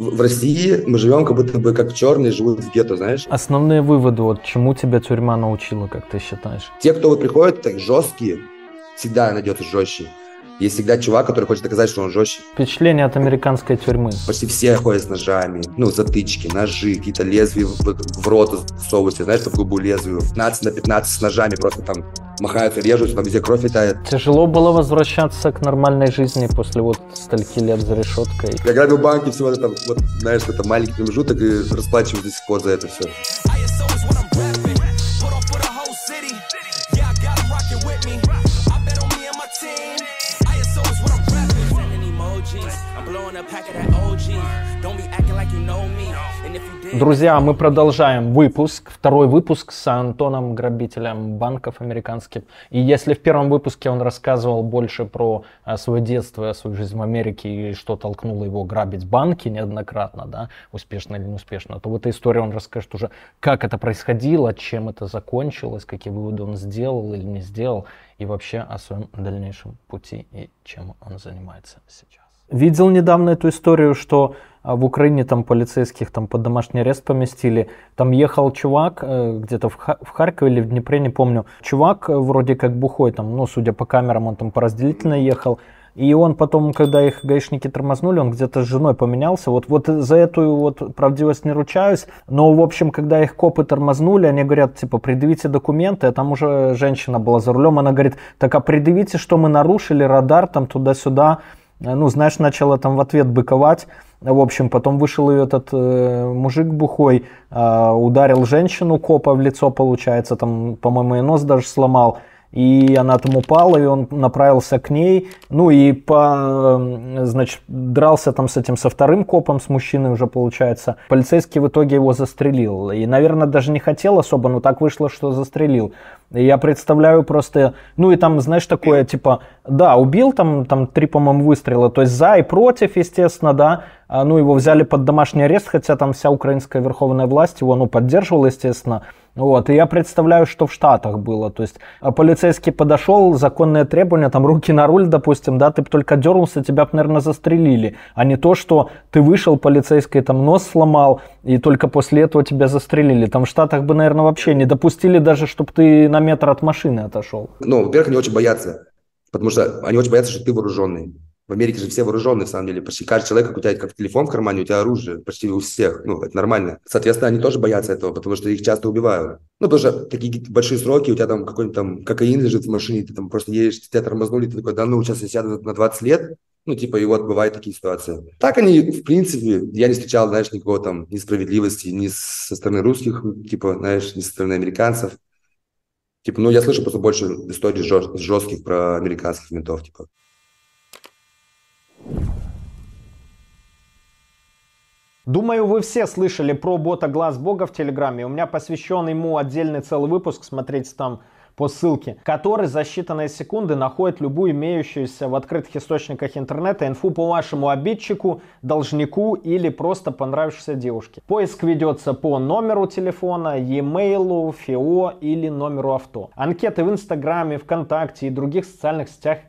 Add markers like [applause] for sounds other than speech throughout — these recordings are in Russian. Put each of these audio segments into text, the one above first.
В России мы живем как будто бы как черные живут в гетто, знаешь? Основные выводы, вот чему тебя тюрьма научила, как ты считаешь? Те, кто вот приходит, так жесткие, всегда найдется жестче. Есть всегда чувак, который хочет доказать, что он жестче. Впечатление от американской тюрьмы. Почти все ходят с ножами, ну, затычки, ножи, какие-то лезвия в, в рот засовывают, знаешь, в губу лезвию. 15 на 15 с ножами просто там махают и режут, там везде кровь летает. Тяжело было возвращаться к нормальной жизни после вот стольки лет за решеткой. Я грабил банки всего, там, вот, знаешь, это маленький промежуток и расплачиваюсь до сих пор за это все. Друзья, мы продолжаем выпуск, второй выпуск с Антоном Грабителем банков американских. И если в первом выпуске он рассказывал больше про а, свое детство, свою жизнь в Америке и что толкнуло его грабить банки неоднократно, да, успешно или неуспешно, то в этой истории он расскажет уже, как это происходило, чем это закончилось, какие выводы он сделал или не сделал, и вообще о своем дальнейшем пути и чем он занимается сейчас. Видел недавно эту историю, что а, в Украине там полицейских там под домашний арест поместили. Там ехал чувак э, где-то в, в Харькове или в Днепре, не помню. Чувак э, вроде как бухой там, ну, судя по камерам, он там поразделительно ехал. И он потом, когда их гаишники тормознули, он где-то с женой поменялся. Вот, вот за эту вот правдивость не ручаюсь. Но, в общем, когда их копы тормознули, они говорят, типа, предъявите документы. А там уже женщина была за рулем. Она говорит, так а предъявите, что мы нарушили, радар там туда-сюда. Э, ну, знаешь, начала там в ответ быковать. В общем, потом вышел и этот э, мужик бухой, э, ударил женщину копа в лицо, получается, там, по-моему, и нос даже сломал и она там упала, и он направился к ней, ну и по, значит, дрался там с этим, со вторым копом, с мужчиной уже получается. Полицейский в итоге его застрелил, и, наверное, даже не хотел особо, но так вышло, что застрелил. Я представляю просто, ну и там, знаешь, такое, типа, да, убил там, там три, по-моему, выстрела, то есть за и против, естественно, да, а, ну его взяли под домашний арест, хотя там вся украинская верховная власть его, ну, поддерживала, естественно, вот, и я представляю, что в Штатах было. То есть а полицейский подошел, законные требования, там руки на руль, допустим, да, ты бы только дернулся, тебя бы, наверное, застрелили. А не то, что ты вышел, полицейский там нос сломал, и только после этого тебя застрелили. Там в Штатах бы, наверное, вообще не допустили даже, чтобы ты на метр от машины отошел. Ну, во-первых, они очень боятся, потому что они очень боятся, что ты вооруженный. В Америке же все вооруженные, в самом деле. Почти каждый человек, у тебя как телефон в кармане, у тебя оружие. Почти у всех. Ну, это нормально. Соответственно, они тоже боятся этого, потому что их часто убивают. Ну, потому что такие большие сроки, у тебя там какой-нибудь там кокаин лежит в машине, ты там просто едешь, тебя тормознули, ты такой, да ну, сейчас я сяду на 20 лет, ну, типа, и вот бывают такие ситуации. Так они, в принципе, я не встречал, знаешь, никакого там несправедливости ни со стороны русских, типа, знаешь, ни со стороны американцев. Типа, ну, я слышу просто больше историй жестких про американских ментов, типа. Думаю, вы все слышали про бота Глаз Бога в Телеграме. У меня посвящен ему отдельный целый выпуск, смотрите там по ссылке, который за считанные секунды находит любую имеющуюся в открытых источниках интернета инфу по вашему обидчику, должнику или просто понравившейся девушке. Поиск ведется по номеру телефона, e-mail, ФИО или номеру авто. Анкеты в Инстаграме, ВКонтакте и других социальных сетях –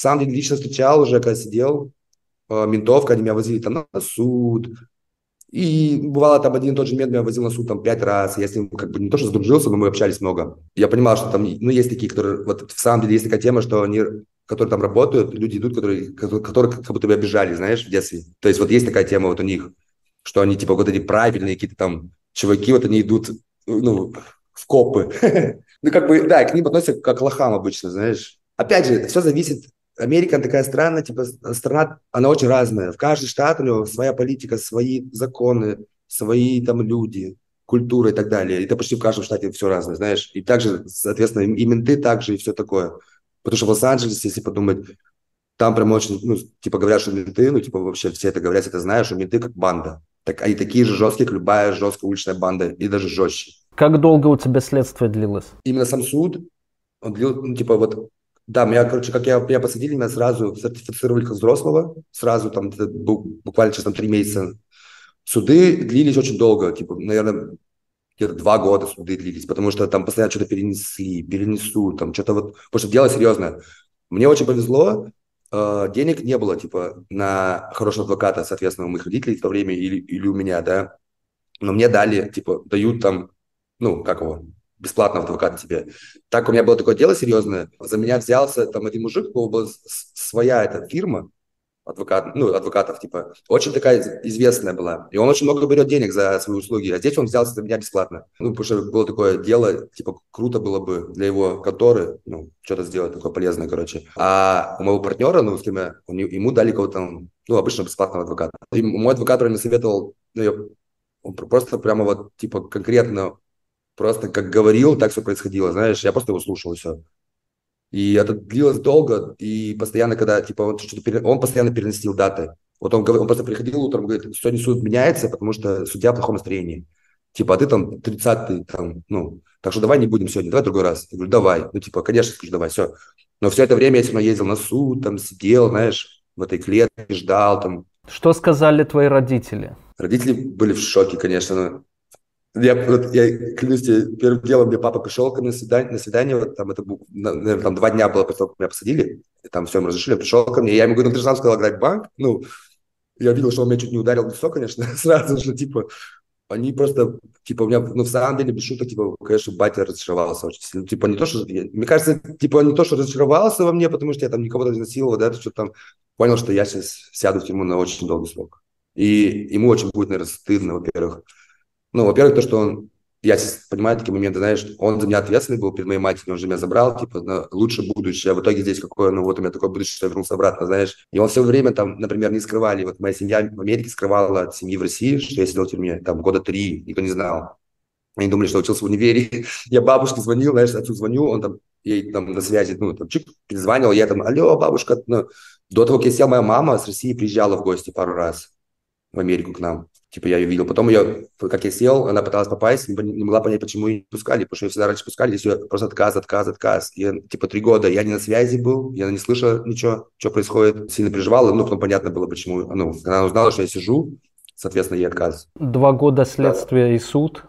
Сам лично встречал уже, когда сидел, э, ментов, когда меня возили там на суд. И бывало там один и тот же мент меня возил на суд там пять раз. Я с ним как бы не то, что сдружился, но мы общались много. Я понимал, что там, ну, есть такие, которые, вот в самом деле есть такая тема, что они, которые там работают, люди идут, которые, которые как будто бы обижали, знаешь, в детстве. То есть вот есть такая тема вот у них, что они типа вот эти правильные какие-то там чуваки, вот они идут, ну, в копы. [laughs] ну, как бы, да, к ним относятся как к лохам обычно, знаешь. Опять же, все зависит Америка такая страна, типа страна, она очень разная. В каждый штат у него своя политика, свои законы, свои там люди, культура и так далее. Это почти в каждом штате все разное, знаешь. И также, соответственно, и менты также, и все такое. Потому что в Лос-Анджелесе, если подумать, там прям очень, ну, типа говорят, что менты, ну, типа вообще все это говорят, это знаешь, что менты как банда. Так, они такие же жесткие, как любая жесткая уличная банда, и даже жестче. Как долго у тебя следствие длилось? Именно сам суд, он длил, ну, типа вот, да, меня, короче, как я, меня посадили, меня сразу сертифицировали как взрослого, сразу там, буквально через там три месяца. Суды длились очень долго, типа, наверное, где-то два года суды длились, потому что там постоянно что-то перенесли, перенесут, там что-то вот, потому что дело серьезное. Мне очень повезло, э, денег не было, типа, на хорошего адвоката, соответственно, у моих родителей в то время или, или у меня, да, но мне дали, типа, дают там, ну, как его, бесплатного адвоката тебе. Так у меня было такое дело серьезное, за меня взялся там один мужик, у него была своя эта фирма, адвокат, ну, адвокатов, типа, очень такая известная была. И он очень много берет денег за свои услуги, а здесь он взялся за меня бесплатно. Ну, потому что было такое дело, типа, круто было бы для его конторы, ну, что-то сделать такое полезное, короче. А у моего партнера, ну, с кем я, ему дали кого-то, ну, обычно бесплатного адвоката. И мой адвокат, мне советовал, ну, я, он просто прямо вот, типа, конкретно просто как говорил, так все происходило, знаешь, я просто его слушал и все. И это длилось долго, и постоянно, когда, типа, он, что-то он постоянно переносил даты. Вот он, он просто приходил утром, говорит, сегодня суд меняется, потому что судья в плохом настроении. Типа, а ты там 30-й, там, ну, так что давай не будем сегодня, давай другой раз. Я говорю, давай. Ну, типа, конечно, скажу, давай, все. Но все это время я все равно ездил на суд, там, сидел, знаешь, в этой клетке, ждал, там. Что сказали твои родители? Родители были в шоке, конечно. Я, вот, я клянусь тебе, первым делом мне папа пришел ко мне на свидание, на свидание вот, там, это, наверное, там два дня было после того, как меня посадили, и там все, им разрешили, пришел ко мне, я ему говорю, ну ты же сам сказал играть в банк, ну, я видел, что он меня чуть не ударил в лицо, конечно, [laughs] сразу же, типа, они просто, типа, у меня, ну, в самом деле, без шуток, типа, конечно, батя разочаровался очень сильно. Типа, не то, что, я, мне кажется, типа, не то, что разочаровался во мне, потому что я там никого не насиловал, да, что там, понял, что я сейчас сяду в тюрьму на очень долгий срок. И ему очень будет, наверное, стыдно, во-первых. Ну, во-первых, то, что он, я понимаю такие моменты, знаешь, он за меня ответственный был перед моей матерью, он же меня забрал, типа, на лучше будущее, а в итоге здесь какое, ну, вот у меня такое будущее, что я вернулся обратно, знаешь. И он все время там, например, не скрывали, вот моя семья в Америке скрывала от семьи в России, что я сидел в тюрьме, там, года три, никто не знал. Они думали, что учился в универе. [laughs] Я бабушке звонил, знаешь, отцу звоню, он там, ей там на связи, ну, там, чик, перезванивал, я там, алло, бабушка, ну, до того, как я сел, моя мама с России приезжала в гости пару раз в Америку к нам. Типа я ее видел. Потом ее, как я сел, она пыталась попасть, не, не могла понять, почему ее не пускали, потому что ее всегда раньше пускали, здесь ее просто отказ, отказ, отказ. И типа три года я не на связи был, я не слышал ничего, что происходит. Сильно переживал, ну, потом понятно было, почему. Ну, она узнала, что я сижу, соответственно, ей отказ. Два года следствия да. и суд.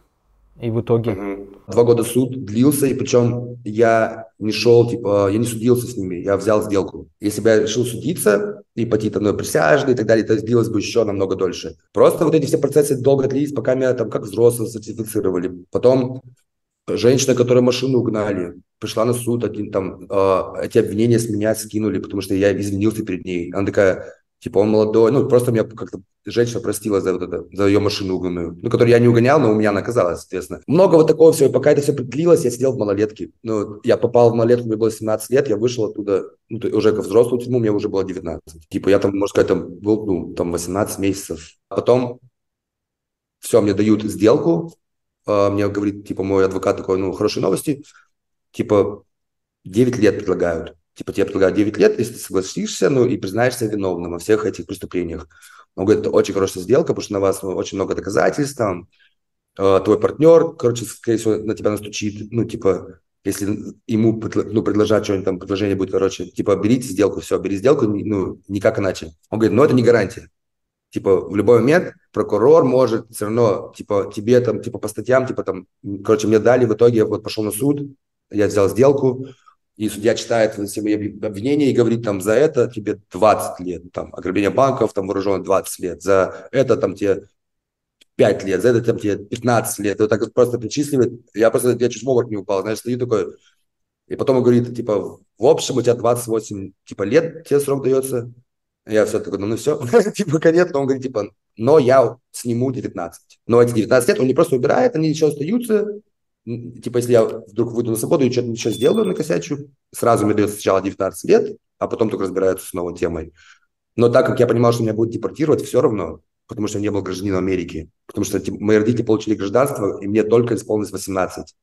И в итоге? Два года суд длился, и причем я не шел, типа, я не судился с ними, я взял сделку. Если бы я решил судиться и пойти там на присяжные и так далее, это длилось бы еще намного дольше. Просто вот эти все процессы долго длились, пока меня там как взрослого сертифицировали. Потом женщина, которая машину угнали, пришла на суд, один, там, э, эти обвинения с меня скинули, потому что я извинился перед ней. Она такая, Типа он молодой, ну просто меня как-то женщина простила за вот это, за ее машину угнанную, ну, которую я не угонял, но у меня наказалась, соответственно. Много вот такого всего, и пока это все длилось, я сидел в малолетке. Ну, я попал в малолетку, мне было 17 лет, я вышел оттуда, ну, уже как взрослую тюрьму, мне уже было 19. Типа я там, можно сказать, там был, ну, там 18 месяцев. Потом все, мне дают сделку, а, мне говорит, типа, мой адвокат такой, ну, хорошие новости, типа, 9 лет предлагают. Типа тебе предлагают 9 лет, если ты согласишься, ну и признаешься виновным во всех этих преступлениях. Он говорит, это очень хорошая сделка, потому что на вас ну, очень много доказательств, там, э, твой партнер, короче, скорее всего, на тебя настучит, ну, типа, если ему ну, предложат что-нибудь там, предложение будет, короче, типа, берите сделку, все, бери сделку, ну, никак иначе. Он говорит, ну, это не гарантия. Типа, в любой момент прокурор может все равно, типа, тебе там, типа, по статьям, типа, там, короче, мне дали, в итоге я вот пошел на суд, я взял сделку, и судья читает все мои обвинения и говорит, там, за это тебе 20 лет, там, ограбление банков, там, вооружен 20 лет, за это, там, тебе 5 лет, за это, там, тебе 15 лет, вот так просто причисливает, я просто, я чуть в обморок не упал, знаешь, стою такой, и потом он говорит, типа, в общем, у тебя 28, типа, лет тебе срок дается, я все такой, ну, ну все, [laughs] типа, конец, но он говорит, типа, но я сниму 19. Но эти 19 лет он не просто убирает, они еще остаются, типа, если я вдруг выйду на свободу и что-то ничего сделаю накосячу, сразу мне дают сначала 19 лет, а потом только разбираются с новой темой. Но так как я понимал, что меня будут депортировать, все равно, потому что я не был гражданином Америки, потому что типа, мои родители получили гражданство, и мне только исполнилось 18.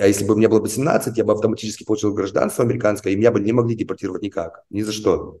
А если бы мне было 18, я бы автоматически получил гражданство американское, и меня бы не могли депортировать никак, ни за что.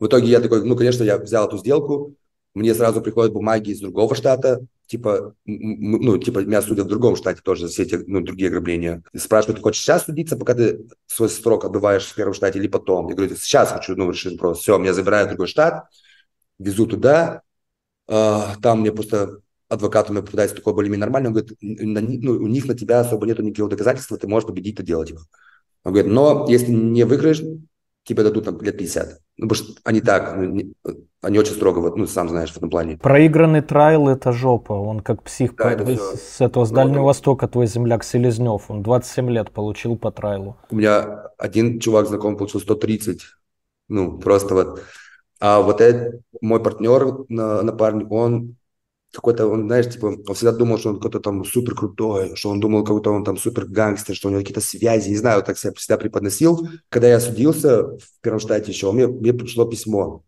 В итоге я такой, ну, конечно, я взял эту сделку, мне сразу приходят бумаги из другого штата, типа, ну, типа, меня судят в другом штате тоже за все эти, ну, другие ограбления. И спрашивают, ты хочешь сейчас судиться, пока ты свой срок отбываешь в первом штате или потом? Я говорю, сейчас хочу, ну, решить вопрос. Все, меня забирают в другой штат, везу туда, э, там мне просто адвокат у меня попадается такой более-менее нормальный, он говорит, ну, у них на тебя особо нету никакого доказательства, ты можешь победить это дело, типа. Он говорит, но если не выиграешь, тебе дадут там лет 50. Ну, потому что они так, ну, они очень строго, вот, ну, сам знаешь, в этом плане. Проигранный трайл – это жопа. Он как псих да, это с этого, с ну, Дальнего ну, Востока, твой земляк Селезнев. Он 27 лет получил по трайлу. У меня один чувак знакомый получил 130. Ну, просто вот. А вот этот мой партнер, напарник, он какой-то, он, знаешь, типа, он всегда думал, что он какой-то там супер крутой, что он думал, какой-то он там супер гангстер, что у него какие-то связи, не знаю, так себя всегда преподносил. Когда я судился в первом штате еще, мне, мне пришло письмо.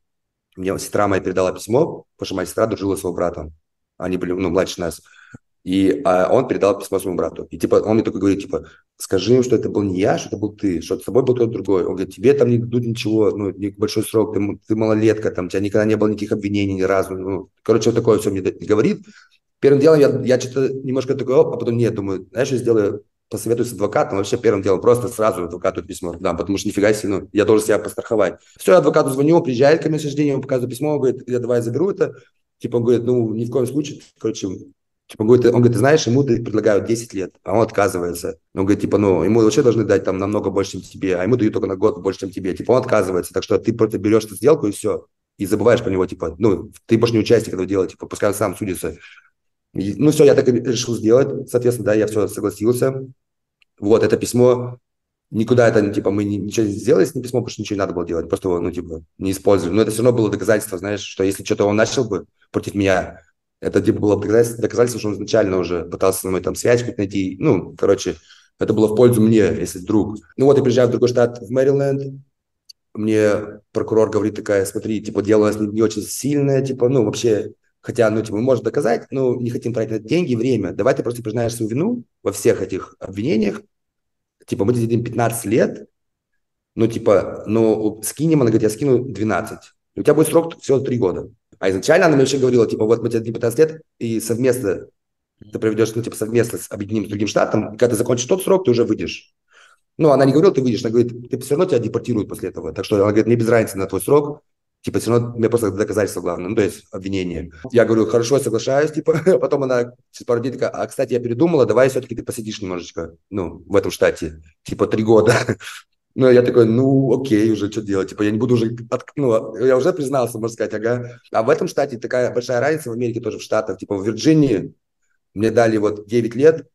Мне сестра моя передала письмо, потому что моя сестра дружила с его братом. Они были, ну, младше нас. И а он передал письмо своему брату. И типа он мне только говорит, типа, скажи им, что это был не я, что это был ты, что с тобой был кто-то другой. Он говорит, тебе там не дадут ничего, ну, не большой срок, ты, ты малолетка, там, у тебя никогда не было никаких обвинений ни разу. Ну, короче, вот такое все мне говорит. Первым делом я, я что-то немножко такой, а потом нет, думаю, знаешь, я сделаю, посоветуюсь с адвокатом, вообще первым делом просто сразу адвокату письмо, да, потому что нифига себе, ну, я должен себя постраховать. Все, я адвокату звоню, приезжает ко мне с рождения, он показывает письмо, он говорит, я давай заберу это, типа, он говорит, ну, ни в коем случае, короче, Типа, он говорит, он говорит, ты знаешь, ему предлагают 10 лет, а он отказывается. Он говорит, типа, ну, ему вообще должны дать там намного больше, чем тебе, а ему дают только на год больше, чем тебе. Типа, он отказывается. Так что ты просто берешь эту сделку и все. И забываешь про него, типа, ну, ты больше не участник этого дела, типа, пускай он сам судится. И, ну, все, я так и решил сделать. Соответственно, да, я все согласился. Вот, это письмо никуда это, типа, мы ничего не сделали с ним письмо, потому что ничего не надо было делать, просто его, ну, типа, не использовали. Но это все равно было доказательство, знаешь, что если что-то он начал бы против меня, это, типа, было доказательство, доказательство что он изначально уже пытался со мной там связь найти, ну, короче, это было в пользу мне, если вдруг. Ну вот я приезжаю в другой штат, в Мэриленд, мне прокурор говорит такая, смотри, типа, дело у нас не, не очень сильное, типа, ну, вообще, хотя, ну, типа, мы можем доказать, но не хотим тратить деньги и время. Давай ты просто признаешь свою вину во всех этих обвинениях, типа, мы тебе дадим 15 лет, ну, типа, ну, скинем, она говорит, я скину 12. И у тебя будет срок всего 3 года. А изначально она мне вообще говорила, типа, вот мы тебе дадим 15 лет, и совместно ты проведешь, ну, типа, совместно с объединим с другим штатом, и когда ты закончишь тот срок, ты уже выйдешь. Ну, она не говорила, ты выйдешь, она говорит, ты все равно тебя депортируют после этого. Так что она говорит, мне без разницы на твой срок, типа, все равно мне просто доказательство главное, ну, то есть обвинение. Я говорю, хорошо, соглашаюсь, типа, [laughs] а потом она через пару дней такая, а, кстати, я передумала, давай все-таки ты посидишь немножечко, ну, в этом штате, типа, три года. Ну, я такой, ну, окей, уже что делать, типа, я не буду уже, от, ну, я уже признался, можно сказать, ага. А в этом штате такая большая разница, в Америке тоже в Штатах, типа, в Вирджинии мне дали вот 9 лет,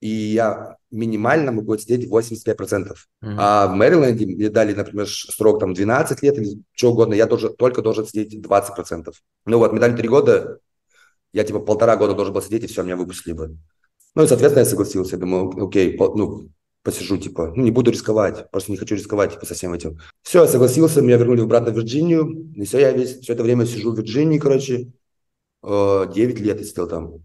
и я минимально могу отсидеть 85%. Mm-hmm. А в Мэриленде мне дали, например, срок там 12 лет или что угодно, я тоже, только должен сидеть 20%. Ну вот, мне дали 3 года, я типа полтора года должен был сидеть, и все, меня выпустили бы. Ну и, соответственно, я согласился. Я думаю, окей, ну, посижу, типа, ну, не буду рисковать, просто не хочу рисковать, типа, со всем этим. Все, я согласился, меня вернули обратно в Вирджинию, и все, я весь, все это время сижу в Вирджинии, короче, 9 э, лет я сидел там.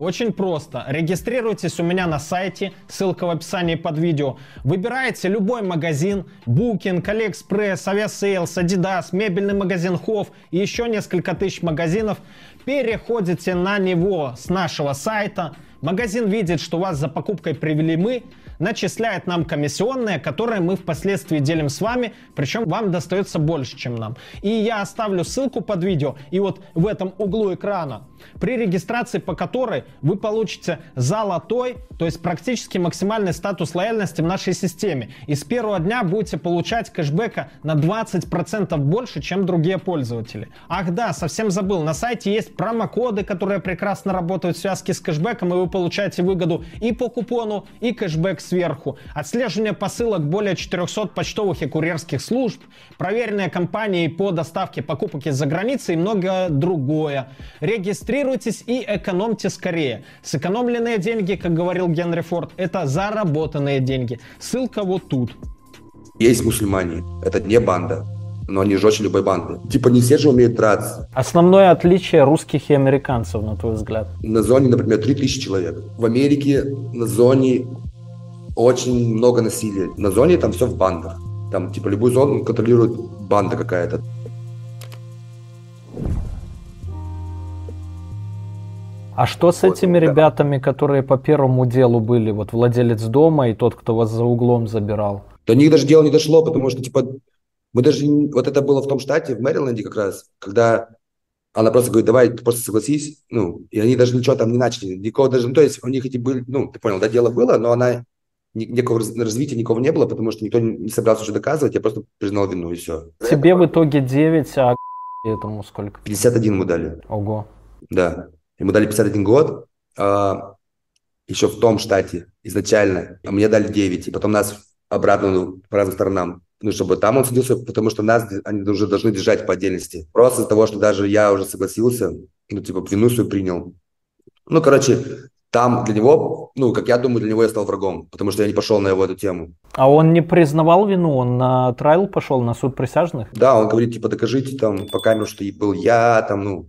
Очень просто. Регистрируйтесь у меня на сайте, ссылка в описании под видео. Выбираете любой магазин, Booking, AliExpress, Aviasales, Adidas, мебельный магазин Hof и еще несколько тысяч магазинов. Переходите на него с нашего сайта. Магазин видит, что вас за покупкой привели мы, начисляет нам комиссионные, которые мы впоследствии делим с вами, причем вам достается больше, чем нам. И я оставлю ссылку под видео, и вот в этом углу экрана, при регистрации по которой вы получите золотой, то есть практически максимальный статус лояльности в нашей системе. И с первого дня будете получать кэшбэка на 20% больше, чем другие пользователи. Ах да, совсем забыл, на сайте есть промокоды, которые прекрасно работают в связке с кэшбэком, и вы получаете выгоду и по купону, и кэшбэк сверху, отслеживание посылок более 400 почтовых и курьерских служб, проверенные компании по доставке покупок из-за границы и многое другое. Регистрируйтесь и экономьте скорее. Сэкономленные деньги, как говорил Генри Форд, это заработанные деньги. Ссылка вот тут. Есть мусульмане, это не банда но они жестче любой банды. Типа не все же умеют драться. Основное отличие русских и американцев, на твой взгляд? На зоне, например, 3000 человек. В Америке на зоне очень много насилия. На зоне там все в бандах. Там, типа, любую зону контролирует банда какая-то. А что с вот, этими да. ребятами, которые по первому делу были? Вот владелец дома и тот, кто вас за углом забирал. До них даже дело не дошло, потому что, типа, мы даже... Вот это было в том штате, в Мэриленде как раз, когда она просто говорит, давай, просто согласись. Ну, и они даже ничего там не начали. Никого даже... Ну, то есть у них эти были... Ну, ты понял, да, дело было, но она никакого развития никого не было, потому что никто не собирался уже доказывать, я просто признал вину и все. Тебе в итоге 9, а этому сколько? 51 мы дали. Ого. Да. Ему дали 51 год, а, еще в том штате изначально, а мне дали 9, и потом нас обратно ну, по разным сторонам. Ну, чтобы там он садился, потому что нас они уже должны держать по отдельности. Просто из-за того, что даже я уже согласился, ну, типа, вину свою принял. Ну, короче, там для него, ну, как я думаю, для него я стал врагом, потому что я не пошел на его эту тему. А он не признавал вину, он на трайл пошел, на суд присяжных? Да, он говорит, типа, докажите там по камеру, что был я, там, ну,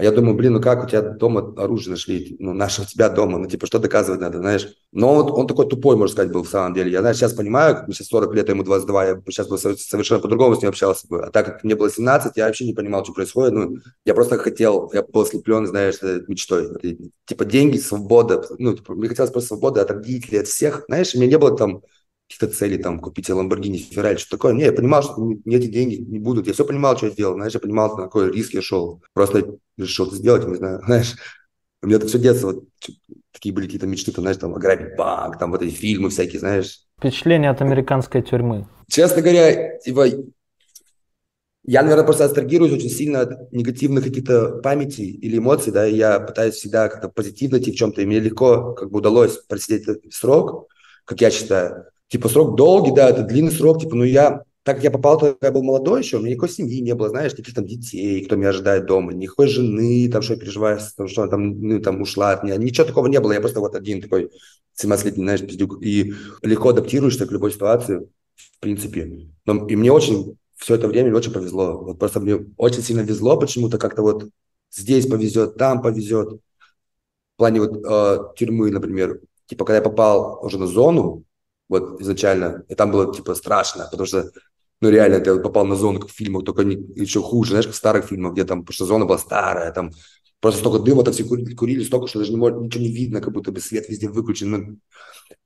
А я думаю, блин, ну как у тебя дома оружие нашли? Ну, наше у тебя дома, ну типа что доказывать надо, знаешь? Но он, он такой тупой, можно сказать, был в самом деле. Я, знаешь, сейчас понимаю, как мне сейчас 40 лет, а ему 22, я сейчас бы совершенно по-другому с ним общался бы. А так как мне было 17, я вообще не понимал, что происходит. Ну, я просто хотел, я был ослеплен, знаешь, мечтой. Типа деньги, свобода. Ну, типа, мне хотелось просто свободы от родителей, от всех. Знаешь, у меня не было там каких-то целей, там, купить Ламборгини, Феррари, что такое. Не, я понимал, что мне эти деньги не будут. Я все понимал, что я делал. Знаешь, я понимал, на какой риск я шел. Просто решил это сделать, не знаю, [laughs] знаешь. У меня это все детство, вот, такие были какие-то мечты, там, знаешь, там, ограбить банк, там, вот эти фильмы всякие, знаешь. Впечатление от американской тюрьмы. Честно говоря, типа, я, наверное, просто абстрагируюсь очень сильно от негативных каких-то памятей или эмоций, да, и я пытаюсь всегда как-то позитивно идти в чем-то, и мне легко как бы удалось просидеть этот срок, как я считаю типа срок долгий, да, это длинный срок, типа, ну я, так как я попал, когда я был молодой еще, у меня никакой семьи не было, знаешь, никаких там детей, кто меня ожидает дома, никакой жены, там, что я переживаю, там, что она там, ну, там ушла от меня, ничего такого не было, я просто вот один такой 17-летний, знаешь, пиздюк, и легко адаптируешься к любой ситуации, в принципе. Но, и мне очень все это время очень повезло, вот просто мне очень сильно везло почему-то, как-то вот здесь повезет, там повезет, в плане вот э, тюрьмы, например, типа, когда я попал уже на зону, вот изначально. И там было, типа, страшно, потому что, ну, реально, ты попал на зону, как в фильмах, только не, еще хуже, знаешь, как в старых фильмах, где там, потому что зона была старая, там просто столько дыма, там все курили, курили столько, что даже не ничего не видно, как будто бы свет везде выключен. Ну,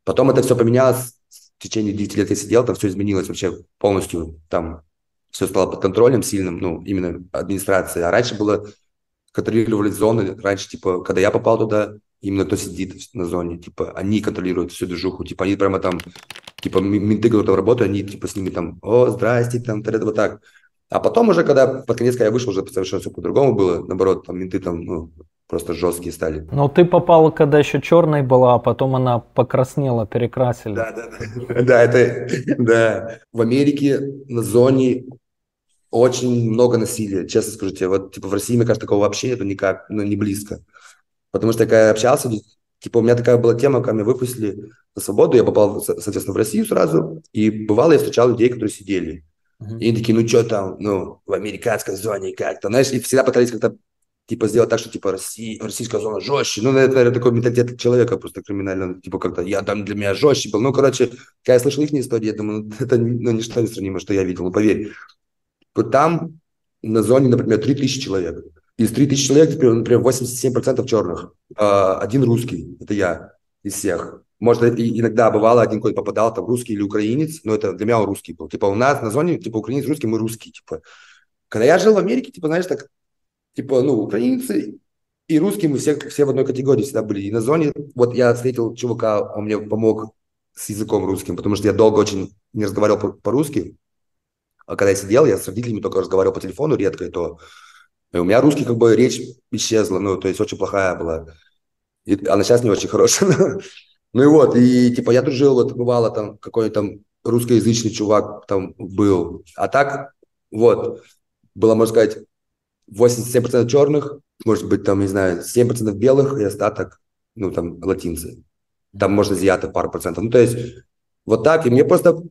потом это все поменялось, в течение 9 лет я сидел, там все изменилось вообще полностью, там все стало под контролем сильным, ну, именно администрации. А раньше было, контролировали зоны, раньше, типа, когда я попал туда, именно кто сидит на зоне, типа, они контролируют всю движуху, типа, они прямо там, типа, менты, кто там работают, они, типа, с ними там, о, здрасте, там, вот так. А потом уже, когда под конец, когда я вышел, уже совершенно все по-другому было, наоборот, там, менты там, ну, просто жесткие стали. Но ты попала, когда еще черной была, а потом она покраснела, перекрасили. Да, да, да. [laughs] Да, это, да. В Америке на зоне очень много насилия, честно скажу тебе. Вот, типа, в России, мне кажется, такого вообще это никак, ну, не близко. Потому что когда я общался, типа у меня такая была тема, когда меня выпустили на свободу, я попал, соответственно, в Россию сразу, и бывало, я встречал людей, которые сидели. Uh-huh. И они такие, ну что там, ну, в американской зоне как-то, знаешь, и всегда пытались как-то типа сделать так, что типа Россия, российская зона жестче. Ну, это, наверное, такой менталитет человека просто криминальный, типа как-то я там для меня жестче был. Ну, короче, когда я слышал их истории, я думаю, ну, это ну, ничто не сравнимо, что я видел, ну, поверь. Там на зоне, например, 3000 человек. Из 3000 человек, например, 87% черных. Один русский, это я из всех. Может, и иногда бывало, один какой попадал, там, русский или украинец, но это для меня он русский был. Типа у нас на зоне, типа, украинец, русский, мы русские, типа. Когда я жил в Америке, типа, знаешь, так, типа, ну, украинцы и русские, мы все, все в одной категории всегда были. И на зоне, вот я встретил чувака, он мне помог с языком русским, потому что я долго очень не разговаривал по-русски. А когда я сидел, я с родителями только разговаривал по телефону редко, и то и у меня русский как бы речь исчезла, ну, то есть очень плохая была. И она сейчас не очень хорошая. [laughs] ну и вот, и типа я дружил, вот бывало там какой-то там русскоязычный чувак там был. А так, вот, было, можно сказать, 87% черных, может быть, там, не знаю, 7% белых и остаток, ну, там, латинцы. Там, можно, азиаты пару процентов. Ну, то есть, вот так. И мне просто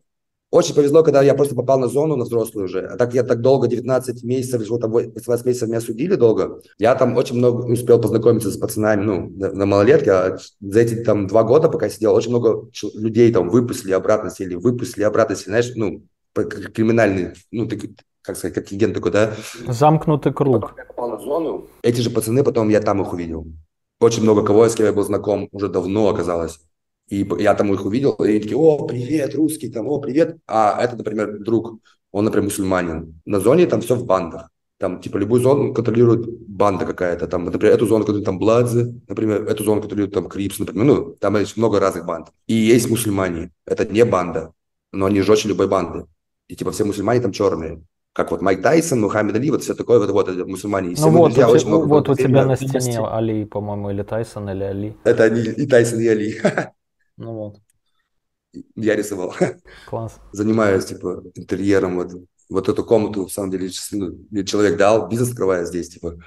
очень повезло, когда я просто попал на зону, на взрослую уже. А так я так долго, 19 месяцев, там 18 месяцев меня судили долго. Я там очень много успел познакомиться с пацанами, ну, на, на малолетке. А за эти там два года, пока я сидел, очень много людей там выпустили, обратно сели, выпустили, обратно сели, знаешь, ну, криминальный, ну, ты, как сказать, как агент такой, да? Замкнутый круг. Потом я попал на зону. Эти же пацаны, потом я там их увидел. Очень много кого, с кем я был знаком уже давно оказалось. И я там их увидел, и они такие, о, привет, русский, там, о, привет. А это, например, друг, он, например, мусульманин. На зоне там все в бандах. Там, типа, любую зону контролирует банда какая-то. Там, например, эту зону контролирует там Бладзе, например, эту зону контролирует там Крипс, например. Ну, там есть много разных банд. И есть мусульмане. Это не банда, но они жестче любой банды. И, типа, все мусульмане там черные как вот Майк Тайсон, Мухаммед Али, вот все такое, вот, вот мусульмане. И ну вот, друзья, очень много вот у тебя на стене Али, по-моему, или Тайсон, или Али. Это они, и Тайсон, и Али. [laughs] Ну вот. Я рисовал. [laughs] Класс. Занимаюсь, типа, интерьером. Вот, вот эту комнату, в самом деле, ну, человек дал, бизнес открывая здесь, типа.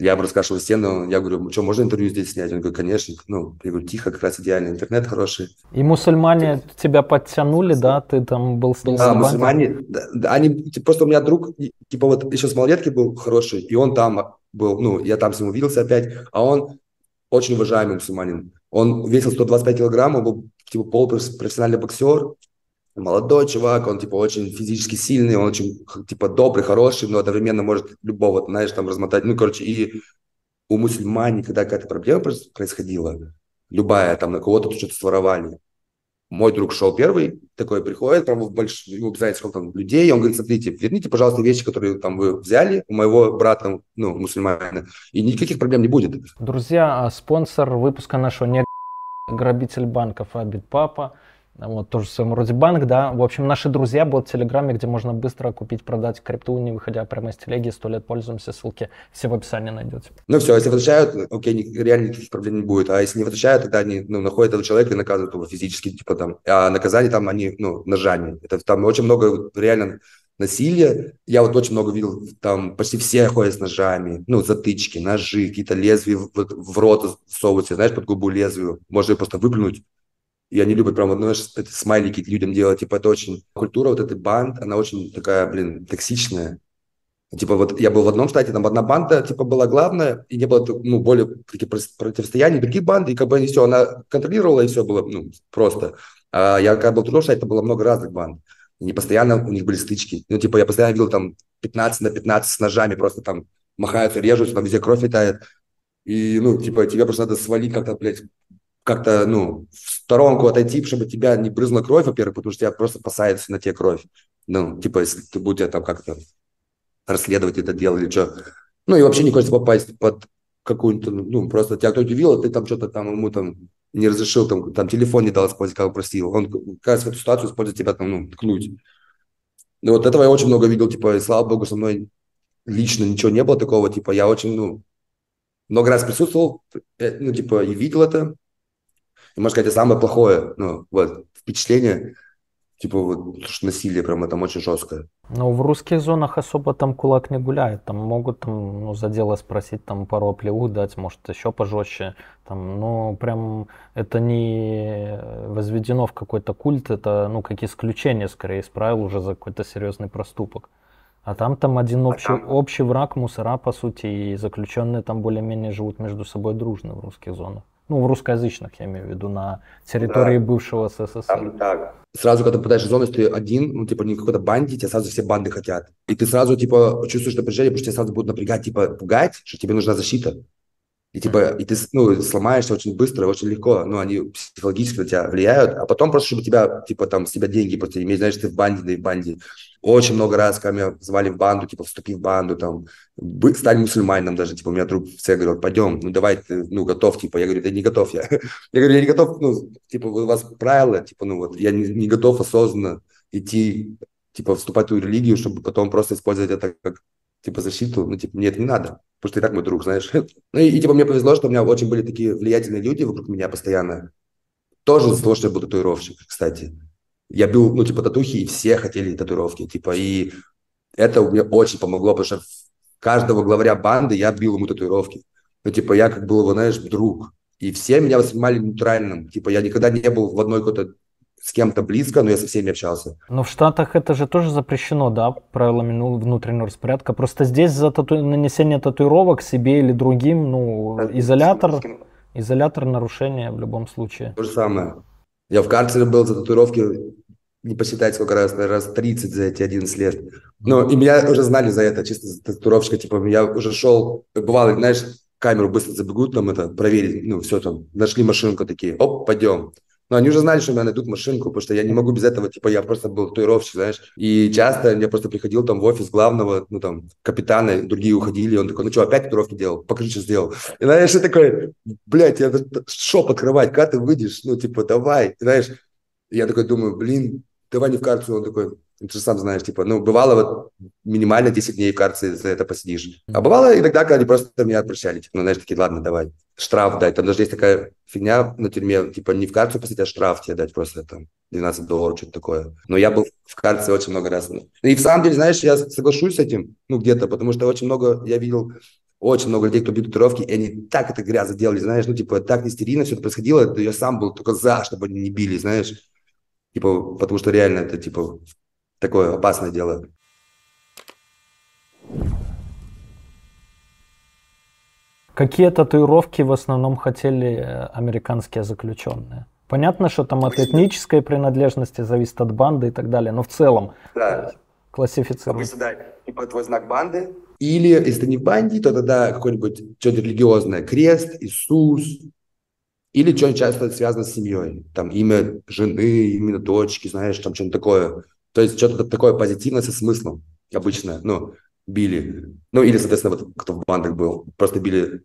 Я бы раскрашивал стену, я говорю, что, можно интервью здесь снять? Он говорит, конечно. Ну, я говорю, тихо, как раз идеально, интернет хороший. И мусульмане тебя подтянули, да? Ты там был с ним? Да, мусульмане, да, они, типа, просто у меня друг, типа, вот еще с малолетки был хороший, и он там был, ну, я там с ним увиделся опять, а он очень уважаемый мусульманин. Он весил 125 килограмм, он был типа полупрофессиональный боксер, молодой чувак, он типа очень физически сильный, он очень типа добрый, хороший, но одновременно может любого, знаешь, там размотать. Ну, короче, и у мусульман, когда какая-то проблема происходила, любая, там на кого-то что-то своровали, мой друг шел первый, такой приходит, прям в больш... ему знаете, сколько там людей, и он говорит, смотрите, верните, пожалуйста, вещи, которые там вы взяли у моего брата, ну, мусульманина, и никаких проблем не будет. Друзья, а спонсор выпуска нашего не грабитель банков Абит Папа вот тоже в своем роде банк, да. В общем, наши друзья будут в Телеграме, где можно быстро купить, продать крипту, не выходя прямо из телеги, сто лет пользуемся, ссылки все в описании найдете. Ну все, если возвращают, окей, реально никаких проблем не будет, а если не возвращают, тогда они ну, находят этого человека и наказывают его физически, типа там, а наказание там они, ну, ножами. Это там очень много реально насилия. Я вот очень много видел, там почти все ходят с ножами, ну, затычки, ножи, какие-то лезвия в, в рот совывают, знаешь, под губу лезвию. Можно просто выплюнуть и они любят прям, знаешь, эти смайлики людям делать. Типа это очень... Культура вот этой банд, она очень такая, блин, токсичная. Типа вот я был в одном штате, там одна банда типа была главная, и не было ну, более таких противостояний других банд, и как бы они все, она контролировала, и все было ну, просто. А я когда был в другом штате, там было много разных банд. И не постоянно у них были стычки. Ну, типа, я постоянно видел там 15 на 15 с ножами, просто там махаются, режутся, там везде кровь летает. И, ну, типа, тебе просто надо свалить как-то, блядь, как-то, ну, в сторонку отойти, чтобы тебя не брызнула кровь, во-первых, потому что тебя просто посадится на тебе кровь. Ну, типа, если ты будешь там как-то расследовать это дело или что. Ну, и вообще не хочется попасть под какую-то, ну, просто тебя кто-то увидел, а ты там что-то там ему там не разрешил, там, там телефон не дал использовать, как просил. Он, кажется, эту ситуацию использует тебя там, ну, ткнуть. Ну, вот этого я очень много видел, типа, и слава богу, со мной лично ничего не было такого, типа, я очень, ну, много раз присутствовал, э, ну, типа, и видел это, и, можно сказать, это самое плохое, ну, вот, впечатление, типа, вот, что насилие прямо там очень жесткое. Ну, в русских зонах особо там кулак не гуляет, там могут там, ну, за дело спросить, там, пару оплеух дать, может, еще пожестче, там, ну, прям это не возведено в какой-то культ, это, ну, как исключение, скорее, из правил уже за какой-то серьезный проступок. А там там один а общий, а там... общий враг, мусора, по сути, и заключенные там более-менее живут между собой дружно в русских зонах. Ну, в русскоязычных, я имею в виду, на территории да. бывшего СССР. Там, так. Сразу, когда попадаешь в зону, если ты один, ну, типа, не какой-то банде, тебя сразу все банды хотят. И ты сразу, типа, чувствуешь напряжение, потому что тебя сразу будут напрягать, типа, пугать, что тебе нужна защита. И типа, и ты ну, сломаешься очень быстро, очень легко, ну, они психологически на тебя влияют, а потом просто, чтобы тебя, типа, там, с тебя деньги просто иметь, знаешь, ты в банде, да и в банде. Очень много раз, когда меня звали в банду, типа, вступи в банду, там, стань мусульманином даже, типа, у меня друг все говорил, пойдем, ну, давай, ты, ну, готов, типа, я говорю, да не готов я. [laughs] Я говорю, я не готов, ну, типа, у вас правила, типа, ну, вот, я не, не готов осознанно идти, типа, вступать в ту религию, чтобы потом просто использовать это как типа, защиту, ну, типа, мне это не надо, потому что ты так мой друг, знаешь. [laughs] ну, и, и, типа, мне повезло, что у меня очень были такие влиятельные люди вокруг меня постоянно. Тоже из-за того, что я был татуировщик, кстати. Я был, ну, типа, татухи, и все хотели татуировки, типа, и это мне очень помогло, потому что каждого главаря банды я бил ему татуировки. Ну, типа, я как был его, знаешь, друг. И все меня воспринимали нейтральным. Типа, я никогда не был в одной какой-то с кем-то близко, но я со всеми общался. Но в Штатах это же тоже запрещено, да, правилами ну, внутреннего распорядка. Просто здесь за тату... нанесение татуировок себе или другим, ну, да, изолятор, изолятор нарушения в любом случае. То же самое. Я в карцере был за татуировки, не посчитать сколько раз, раз 30 за эти 11 лет. Ну, и меня уже знали за это, чисто за татуировщика, типа, я уже шел, бывало, знаешь, камеру быстро забегут, там это, проверить, ну, все там, нашли машинку такие, оп, пойдем. Но они уже знали, что меня найдут машинку, потому что я не могу без этого, типа, я просто был татуировщик, знаешь. И часто я просто приходил там в офис главного, ну, там, капитана, другие уходили, и он такой, ну что, опять татуировки делал? Покажи, что сделал. И, знаешь, я такой, блядь, я шоп открывать, когда ты выйдешь? Ну, типа, давай, знаешь. И я такой думаю, блин, давай не в карту. Он такой, ты же сам знаешь, типа, ну, бывало вот минимально 10 дней в карте за это посидишь. А бывало иногда, когда они просто меня отпрещали, типа, ну, знаешь, такие, ладно, давай, штраф дать. Там даже есть такая фигня на тюрьме, типа, не в карту посидеть, а штраф тебе дать просто там 12 долларов, что-то такое. Но я был в карте очень много раз. И в самом деле, знаешь, я соглашусь с этим, ну, где-то, потому что очень много, я видел очень много людей, кто бьют татуировки, и они так это грязно делали, знаешь, ну, типа, так нестерильно все это происходило, я сам был только за, чтобы они не били, знаешь. Типа, потому что реально это, типа, такое опасное дело. Какие татуировки в основном хотели э, американские заключенные? Понятно, что там от этнической принадлежности зависит от банды и так далее, но в целом да. классифицируем. Обычно, да, типа твой знак банды. Или, если ты не в банде, то тогда какое-нибудь что-то религиозное. Крест, Иисус. Или что-нибудь часто связано с семьей. Там имя жены, имя дочки, знаешь, там что-нибудь такое. То есть что-то такое позитивное со смыслом обычно. Ну, били. Ну, или, соответственно, вот кто в бандах был. Просто били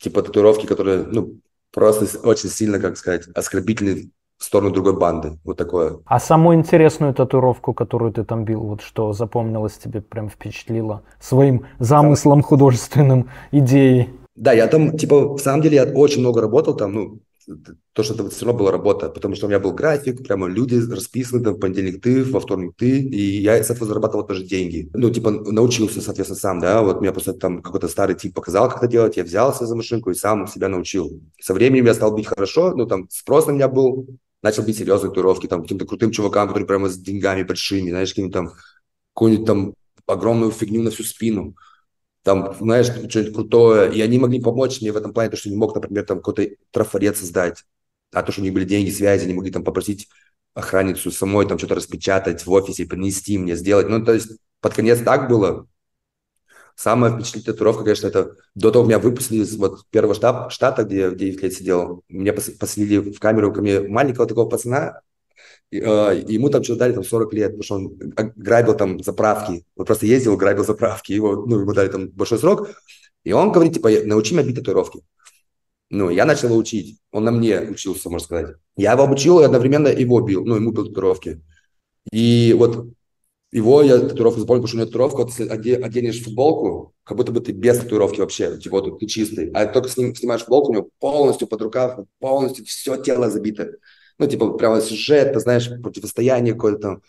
типа татуировки, которые, ну, просто очень сильно, как сказать, оскорбительны в сторону другой банды. Вот такое. А самую интересную татуировку, которую ты там бил, вот что запомнилось тебе, прям впечатлило своим замыслом художественным, идеей? Да, я там, типа, в самом деле, я очень много работал там, ну, то, что это все равно была работа, потому что у меня был график, прямо люди расписаны, там, в понедельник ты, во вторник ты, и я с этого зарабатывал тоже деньги. Ну, типа, научился, соответственно, сам, да, вот мне просто там какой-то старый тип показал, как это делать, я взялся за машинку и сам себя научил. Со временем я стал бить хорошо, ну, там, спрос на меня был, начал бить серьезные татуировки, там, каким-то крутым чувакам, которые прямо с деньгами большими, знаешь, каким-то там, какую-нибудь там огромную фигню на всю спину там, знаешь, что-нибудь крутое, и они могли помочь мне в этом плане, то, что не мог, например, там какой-то трафарет создать, а то, что у них были деньги, связи, они могли там попросить охранницу самой там что-то распечатать в офисе, принести мне, сделать. Ну, то есть под конец так было. Самая впечатлительная татуировка, конечно, это до того меня выпустили из вот первого штаб, штата, где я в 9 лет сидел. Меня поселили в камеру ко мне маленького такого пацана, ему там что-то дали там 40 лет, потому что он грабил там заправки. Он просто ездил, грабил заправки. Его, ну, ему дали там большой срок. И он говорит, типа, научи меня бить татуировки. Ну, я начал его учить. Он на мне учился, можно сказать. Я его обучил и одновременно его бил. Ну, ему бил татуировки. И вот его я татуировку запомнил, потому что у него татуировка, вот если оденешь футболку, как будто бы ты без татуировки вообще, типа вот ты чистый. А только снимаешь футболку, у него полностью под рукав, полностью все тело забито ну, типа, прямо сюжет, ты знаешь, противостояние какое-то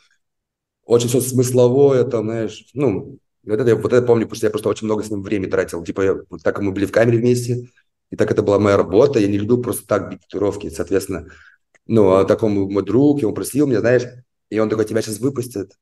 очень все смысловое, там, знаешь, ну, вот это, вот это помню, потому что я просто очень много с ним времени тратил, типа, я, вот так мы были в камере вместе, и так это была моя работа, я не любил просто так бить татуировки, соответственно, ну, а такому мой друг, и он просил меня, знаешь, и он такой, тебя сейчас выпустят,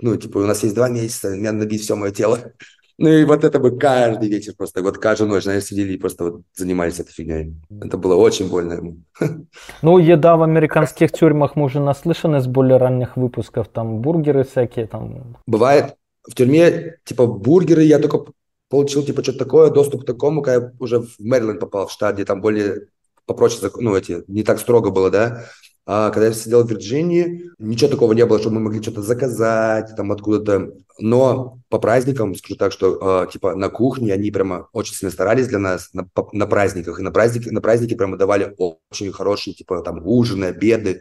ну, типа, у нас есть два месяца, мне надо набить все мое тело. Ну и вот это бы каждый вечер просто, вот каждую ночь, знаешь, сидели и просто вот занимались этой фигней. Это было очень больно ему. [laughs] Ну, еда в американских тюрьмах, мы уже наслышаны с более ранних выпусков, там бургеры всякие там. Бывает в тюрьме, типа бургеры, я только получил, типа, что-то такое, доступ к такому, когда я уже в Мэриленд попал, в штат, где там более попроще, ну, эти, не так строго было, да, а когда я сидел в Вирджинии, ничего такого не было, что мы могли что-то заказать там откуда-то. Но по праздникам, скажу так, что э, типа на кухне они прямо очень сильно старались для нас на, на праздниках. И на праздники, на праздники прямо давали очень хорошие, типа там ужины, обеды.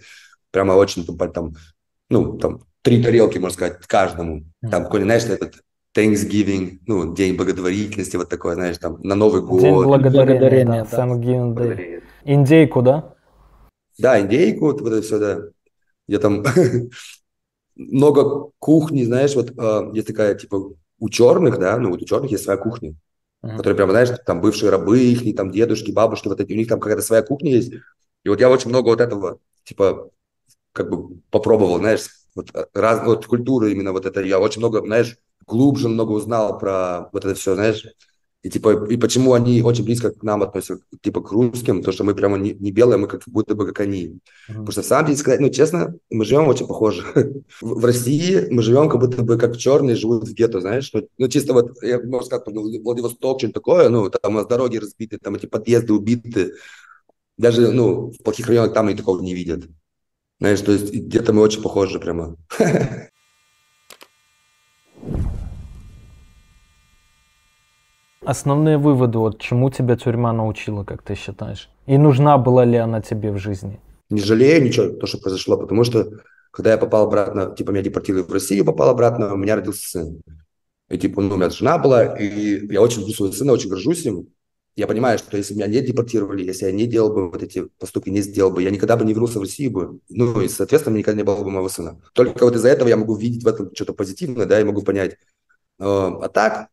Прямо очень там, там ну, там три тарелки, можно сказать, каждому. Там какой-нибудь, знаешь, этот Thanksgiving, ну, День благодарительности, вот такой, знаешь, там, на Новый год. День благодарения, да, Thanksgiving Day. Индейку, да? Да, индейку, вот, это все, да. Я там [laughs] много кухни, знаешь, вот э, есть такая, типа, у черных, да, ну, вот у черных есть своя кухня, uh-huh. которая прямо, знаешь, там бывшие рабы их, там дедушки, бабушки, вот эти, у них там какая-то своя кухня есть. И вот я очень много вот этого, типа, как бы попробовал, знаешь, вот, э, раз, вот культуры именно вот это, я очень много, знаешь, глубже много узнал про вот это все, знаешь, и типа, и почему они очень близко к нам относятся, типа к русским, то что мы прямо не, не белые, мы как будто бы как они. Mm-hmm. Потому что, сам деле, сказать, ну, честно, мы живем очень похоже. [laughs] в, в России мы живем как будто бы как черные живут в гетто, знаешь? Ну, ну чисто вот, я могу сказать, Владивосток, что-нибудь такое, ну, там у нас дороги разбиты, там эти подъезды убиты. Даже, ну, в плохих районах там и такого не видят. Знаешь, то есть где-то мы очень похожи прямо. [laughs] Основные выводы, вот чему тебя тюрьма научила, как ты считаешь? И нужна была ли она тебе в жизни? Не жалею ничего, то, что произошло, потому что когда я попал обратно, типа меня депортировали в Россию, попал обратно, у меня родился сын. И типа, ну, у меня жена была, и я очень люблю своего сына, очень горжусь им. Я понимаю, что если меня не депортировали, если я не делал бы вот эти поступки, не сделал бы, я никогда бы не вернулся в Россию бы. Ну, и, соответственно, никогда не было бы моего сына. Только вот из-за этого я могу видеть в этом что-то позитивное, да, и могу понять. А так,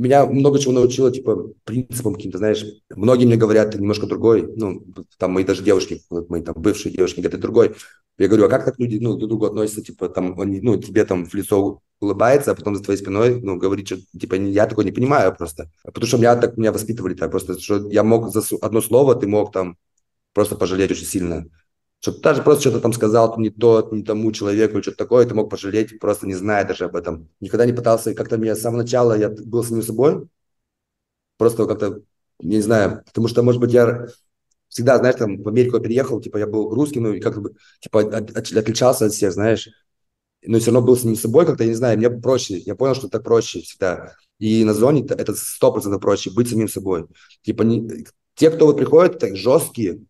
меня много чего научило, типа, принципам каким-то, знаешь. Многие мне говорят, ты немножко другой. Ну, там мои даже девушки, вот мои там бывшие девушки говорят, ты другой. Я говорю, а как так люди, ну, друг к другу относятся, типа, там, они, ну, тебе там в лицо улыбается, а потом за твоей спиной, ну, говорит, что, типа, я такой не понимаю просто. Потому что меня так, меня воспитывали так просто, что я мог за одно слово, ты мог там просто пожалеть очень сильно. Что ты даже просто что-то там сказал не то, не тому человеку или что-то такое, ты мог пожалеть, просто не зная даже об этом. Никогда не пытался, как-то мне с самого начала, я был самим собой, просто как-то, не знаю, потому что, может быть, я всегда, знаешь, там в Америку я переехал, типа я был русским, ну и как бы, типа от, от, отличался от всех, знаешь, но все равно был с ним собой как-то, я не знаю, мне проще, я понял, что так проще всегда. И на зоне это сто процентов проще, быть самим собой. Типа не, те, кто вот приходят, так жесткие,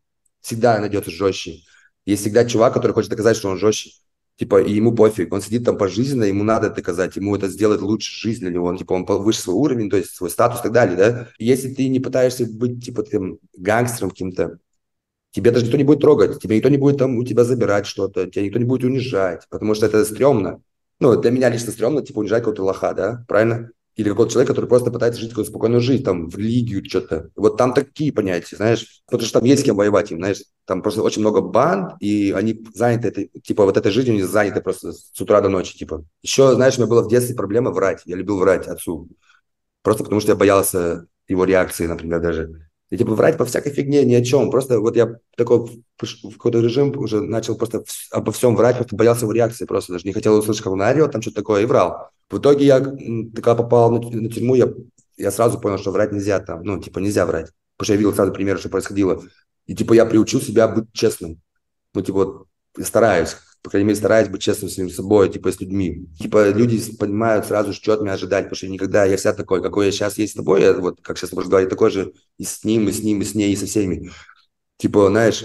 всегда найдется жестче. Есть всегда чувак, который хочет доказать, что он жестче. Типа, и ему пофиг, он сидит там пожизненно, ему надо доказать, ему это сделать лучше жизнь для него, он, типа, он выше свой уровень, то есть свой статус и так далее, да. Если ты не пытаешься быть, типа, тем гангстером каким-то, тебе даже никто не будет трогать, тебе никто не будет там у тебя забирать что-то, тебя никто не будет унижать, потому что это стрёмно. Ну, для меня лично стрёмно, типа, унижать какого-то лоха, да, правильно? Или какого-то человека, который просто пытается жить какую-то спокойную жизнь, там, в религию, что-то. Вот там такие понятия, знаешь, потому что там есть с кем воевать им, знаешь, там просто очень много банд, и они заняты, этой, типа, вот этой жизнью, они заняты просто с утра до ночи, типа. Еще, знаешь, у меня была в детстве проблема врать, я любил врать отцу, просто потому что я боялся его реакции, например, даже. И типа врать по всякой фигне, ни о чем. Просто вот я такой в какой-то режим уже начал просто обо всем врать, просто боялся его реакции, просто даже не хотел услышать, как он орет, там что-то такое, и врал. В итоге я, когда попал на, на тюрьму, я, я сразу понял, что врать нельзя там, ну, типа нельзя врать. Потому что я видел сразу примеры, что происходило. И типа я приучил себя быть честным. Ну, типа вот стараюсь, по крайней мере, стараюсь быть честным с самим собой, типа, с людьми. Типа, люди понимают сразу, что от меня ожидать, потому что никогда я всегда такой, какой я сейчас есть с тобой, я, вот, как сейчас можно говорить, такой же и с ним, и с ним, и с ней, и со всеми. Типа, знаешь,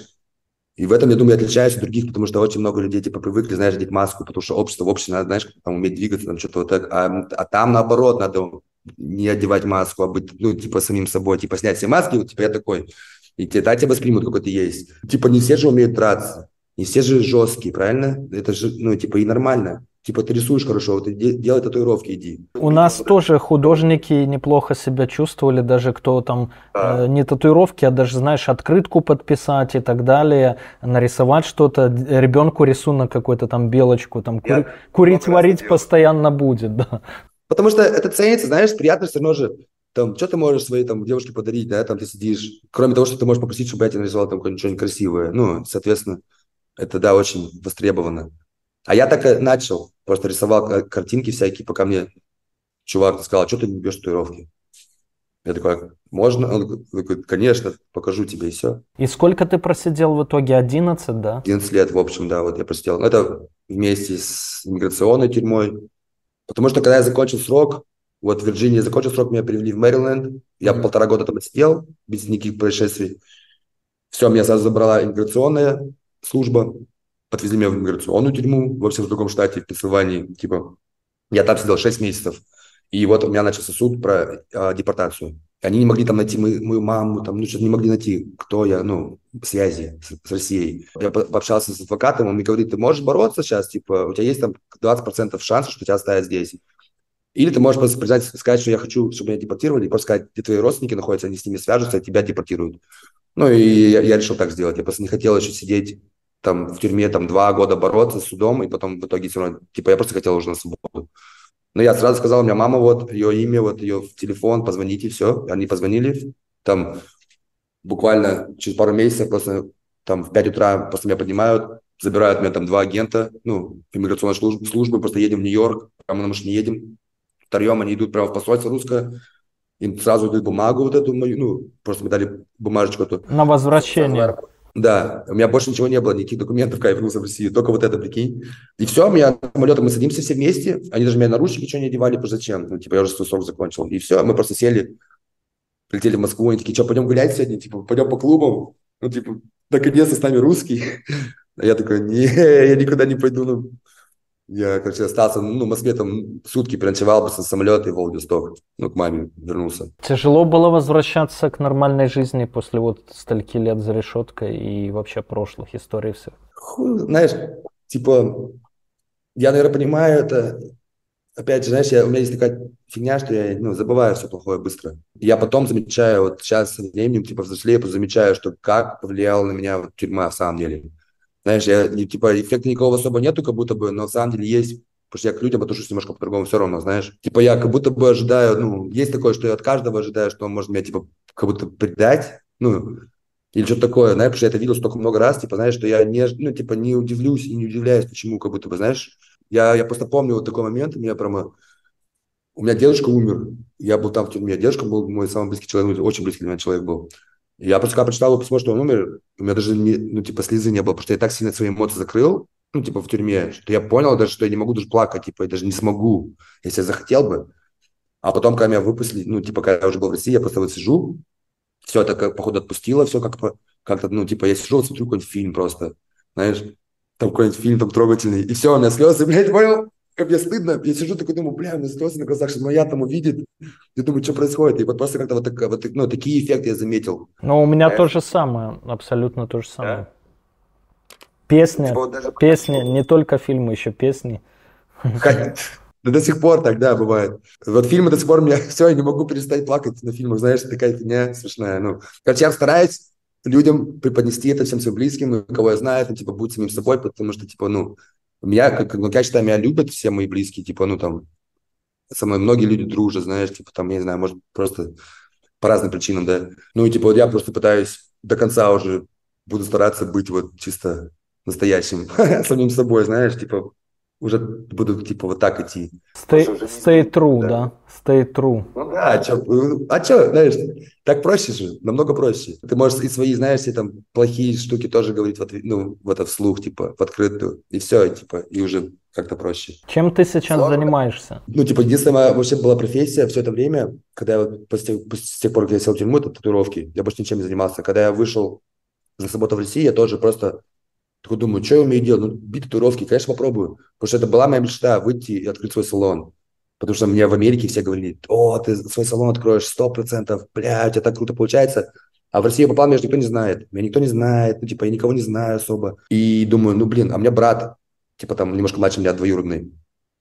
и в этом, я думаю, отличаюсь от других, потому что очень много людей, типа, привыкли, знаешь, одеть маску, потому что общество, в общем, надо, знаешь, там, уметь двигаться, там, что-то вот это. А, а там, наоборот, надо не одевать маску, а быть, ну, типа, самим собой, типа, снять все маски, вот, типа, я такой. И тебя, тебя воспримут, какой ты есть. Типа, не все же умеют драться. Не все же жесткие, правильно? Это же, ну, типа, и нормально. Типа, ты рисуешь хорошо, вот делай татуировки, иди. У нас тоже художники неплохо себя чувствовали, даже кто там да. э, не татуировки, а даже, знаешь, открытку подписать и так далее, нарисовать что-то, ребенку рисунок какой-то там, белочку, там, кури, Я курить, варить делал. постоянно будет, да. Потому что это ценится, знаешь, приятно все равно же там, что ты можешь своей там девушке подарить, да, там ты сидишь, кроме того, что ты можешь попросить, чтобы я тебе нарисовал там что-нибудь красивое, ну, соответственно, это, да, очень востребовано. А я так и начал. Просто рисовал картинки всякие, пока мне чувак сказал, а что ты не бьешь татуировки? Я такой, можно? Он такой, конечно, покажу тебе, и все. И сколько ты просидел в итоге? 11, да? 11 лет, в общем, да, вот я просидел. Это вместе с иммиграционной тюрьмой. Потому что, когда я закончил срок, вот в Вирджинии закончил срок, меня привели в Мэриленд. Я mm-hmm. полтора года там сидел, без никаких происшествий. Все, меня сразу забрала иммиграционная служба, подвезли меня в иммиграционную тюрьму, во всем другом штате, в Пенсильвании, типа, я там сидел 6 месяцев, и вот у меня начался суд про э, депортацию. Они не могли там найти мою, мою маму, там, ну, что-то не могли найти, кто я, ну, связи с, с Россией. Я пообщался с адвокатом, он мне говорит, ты можешь бороться сейчас, типа, у тебя есть там 20% шансов, что тебя оставят здесь. Или ты можешь просто признать, сказать, что я хочу, чтобы меня депортировали, и просто сказать, где твои родственники находятся, они с ними свяжутся, тебя депортируют. Ну, и я, я решил так сделать. Я просто не хотел еще сидеть там в тюрьме там два года бороться с судом, и потом в итоге все равно, типа, я просто хотел уже на свободу. Но я сразу сказал, у меня мама, вот, ее имя, вот, ее телефон, позвоните, все. Они позвонили, там, буквально через пару месяцев, просто там в 5 утра после меня поднимают, забирают меня там два агента, ну, иммиграционной службы, службы просто едем в Нью-Йорк, прямо на машине едем, втроем они идут прямо в посольство русское, им сразу дают бумагу вот эту мою, ну, просто мне дали бумажечку эту. На возвращение. Да, у меня больше ничего не было, никаких документов, когда я вернулся в Россию, только вот это, прикинь. И все, меня самолетом мы садимся все вместе, они даже меня наручники ничего не одевали, просто зачем? Ну, типа, я уже свой срок закончил. И все, мы просто сели, прилетели в Москву, они такие, что, пойдем гулять сегодня? Типа, пойдем по клубам? Ну, типа, наконец-то с нами русский. А я такой, не, я никуда не пойду, ну, я, короче, остался, ну, в Москве там сутки переночевал после самолета и в Владивосток, ну, к маме вернулся. Тяжело было возвращаться к нормальной жизни после вот стольки лет за решеткой и вообще прошлых историй все? Знаешь, типа, я, наверное, понимаю это, опять же, знаешь, я, у меня есть такая фигня, что я ну, забываю все плохое быстро. Я потом замечаю, вот сейчас со временем, типа, взрослею, замечаю, что как повлияла на меня вот, тюрьма в самом деле. Знаешь, я, типа, эффекта никакого особо нету, как будто бы, но на самом деле есть, потому что я к людям отношусь немножко по-другому все равно, знаешь. Типа, я как будто бы ожидаю, ну, есть такое, что я от каждого ожидаю, что он может меня, типа, как будто предать, ну, или что-то такое, знаешь, потому что я это видел столько много раз, типа, знаешь, что я не, ну, типа, не удивлюсь и не удивляюсь, почему, как будто бы, знаешь, я, я просто помню вот такой момент, у меня прямо, у меня дедушка умер, я был там в тюрьме, дедушка был мой самый близкий человек, очень близкий для меня человек был, я просто когда прочитал его письмо, что он умер, у меня даже, не, ну, типа, слезы не было, потому что я так сильно свои эмоции закрыл, ну, типа, в тюрьме, что я понял даже, что я не могу даже плакать, типа, я даже не смогу, если я захотел бы. А потом, когда меня выпустили, ну, типа, когда я уже был в России, я просто вот сижу, все это, как, походу, отпустило, все как-то, как-то, ну, типа, я сижу, смотрю какой-нибудь фильм просто, знаешь, там какой-нибудь фильм там трогательный, и все, у меня слезы, блядь, понял? Как мне стыдно, я сижу такой, думаю, бля, у меня слезы на глазах, что моя там увидит, я думаю, что происходит, и вот просто как-то вот, так, вот ну, такие эффекты я заметил. Ну, у меня э... то же самое, абсолютно то же самое. Да? Песня, типа, вот даже... песня, не только фильмы, еще песни. Да до сих пор тогда бывает. Вот фильмы до сих пор меня [laughs] все, я не могу перестать плакать на фильмах, знаешь, такая фигня смешная. Ну, короче, я стараюсь людям преподнести это всем своим близким, кого я знаю, ну, типа, будь самим собой, потому что, типа, ну, меня, как, ну, считаю, меня любят все мои близкие, типа, ну, там, со мной многие люди дружат, знаешь, типа, там, я не знаю, может, просто по разным причинам, да. Ну, и, типа, вот я просто пытаюсь до конца уже, буду стараться быть вот чисто настоящим [laughs] самим собой, знаешь, типа, уже буду, типа, вот так идти. Stay, stay true, да. да? Stay true. Ну да, а что, а чё, знаешь, так проще же, намного проще. Ты можешь и свои, знаешь, все там плохие штуки тоже говорить в, ответ, ну, в это вслух, типа, в открытую, и все, типа, и уже как-то проще. Чем ты сейчас Сложно. занимаешься? Ну, типа, единственная моя вообще была профессия все это время, когда я вот после, после, с тех пор, как я сел в тюрьму, это татуировки, я больше ничем не занимался. Когда я вышел за субботу в России, я тоже просто такой думаю, что я умею делать? Ну, бить татуировки, конечно, попробую. Потому что это была моя мечта, выйти и открыть свой салон. Потому что мне в Америке все говорили, о, ты свой салон откроешь сто процентов, бля, у тебя так круто получается. А в России я попал, меня же никто не знает. Меня никто не знает, ну, типа, я никого не знаю особо. И думаю, ну, блин, а у меня брат, типа, там, немножко младше меня, двоюродный,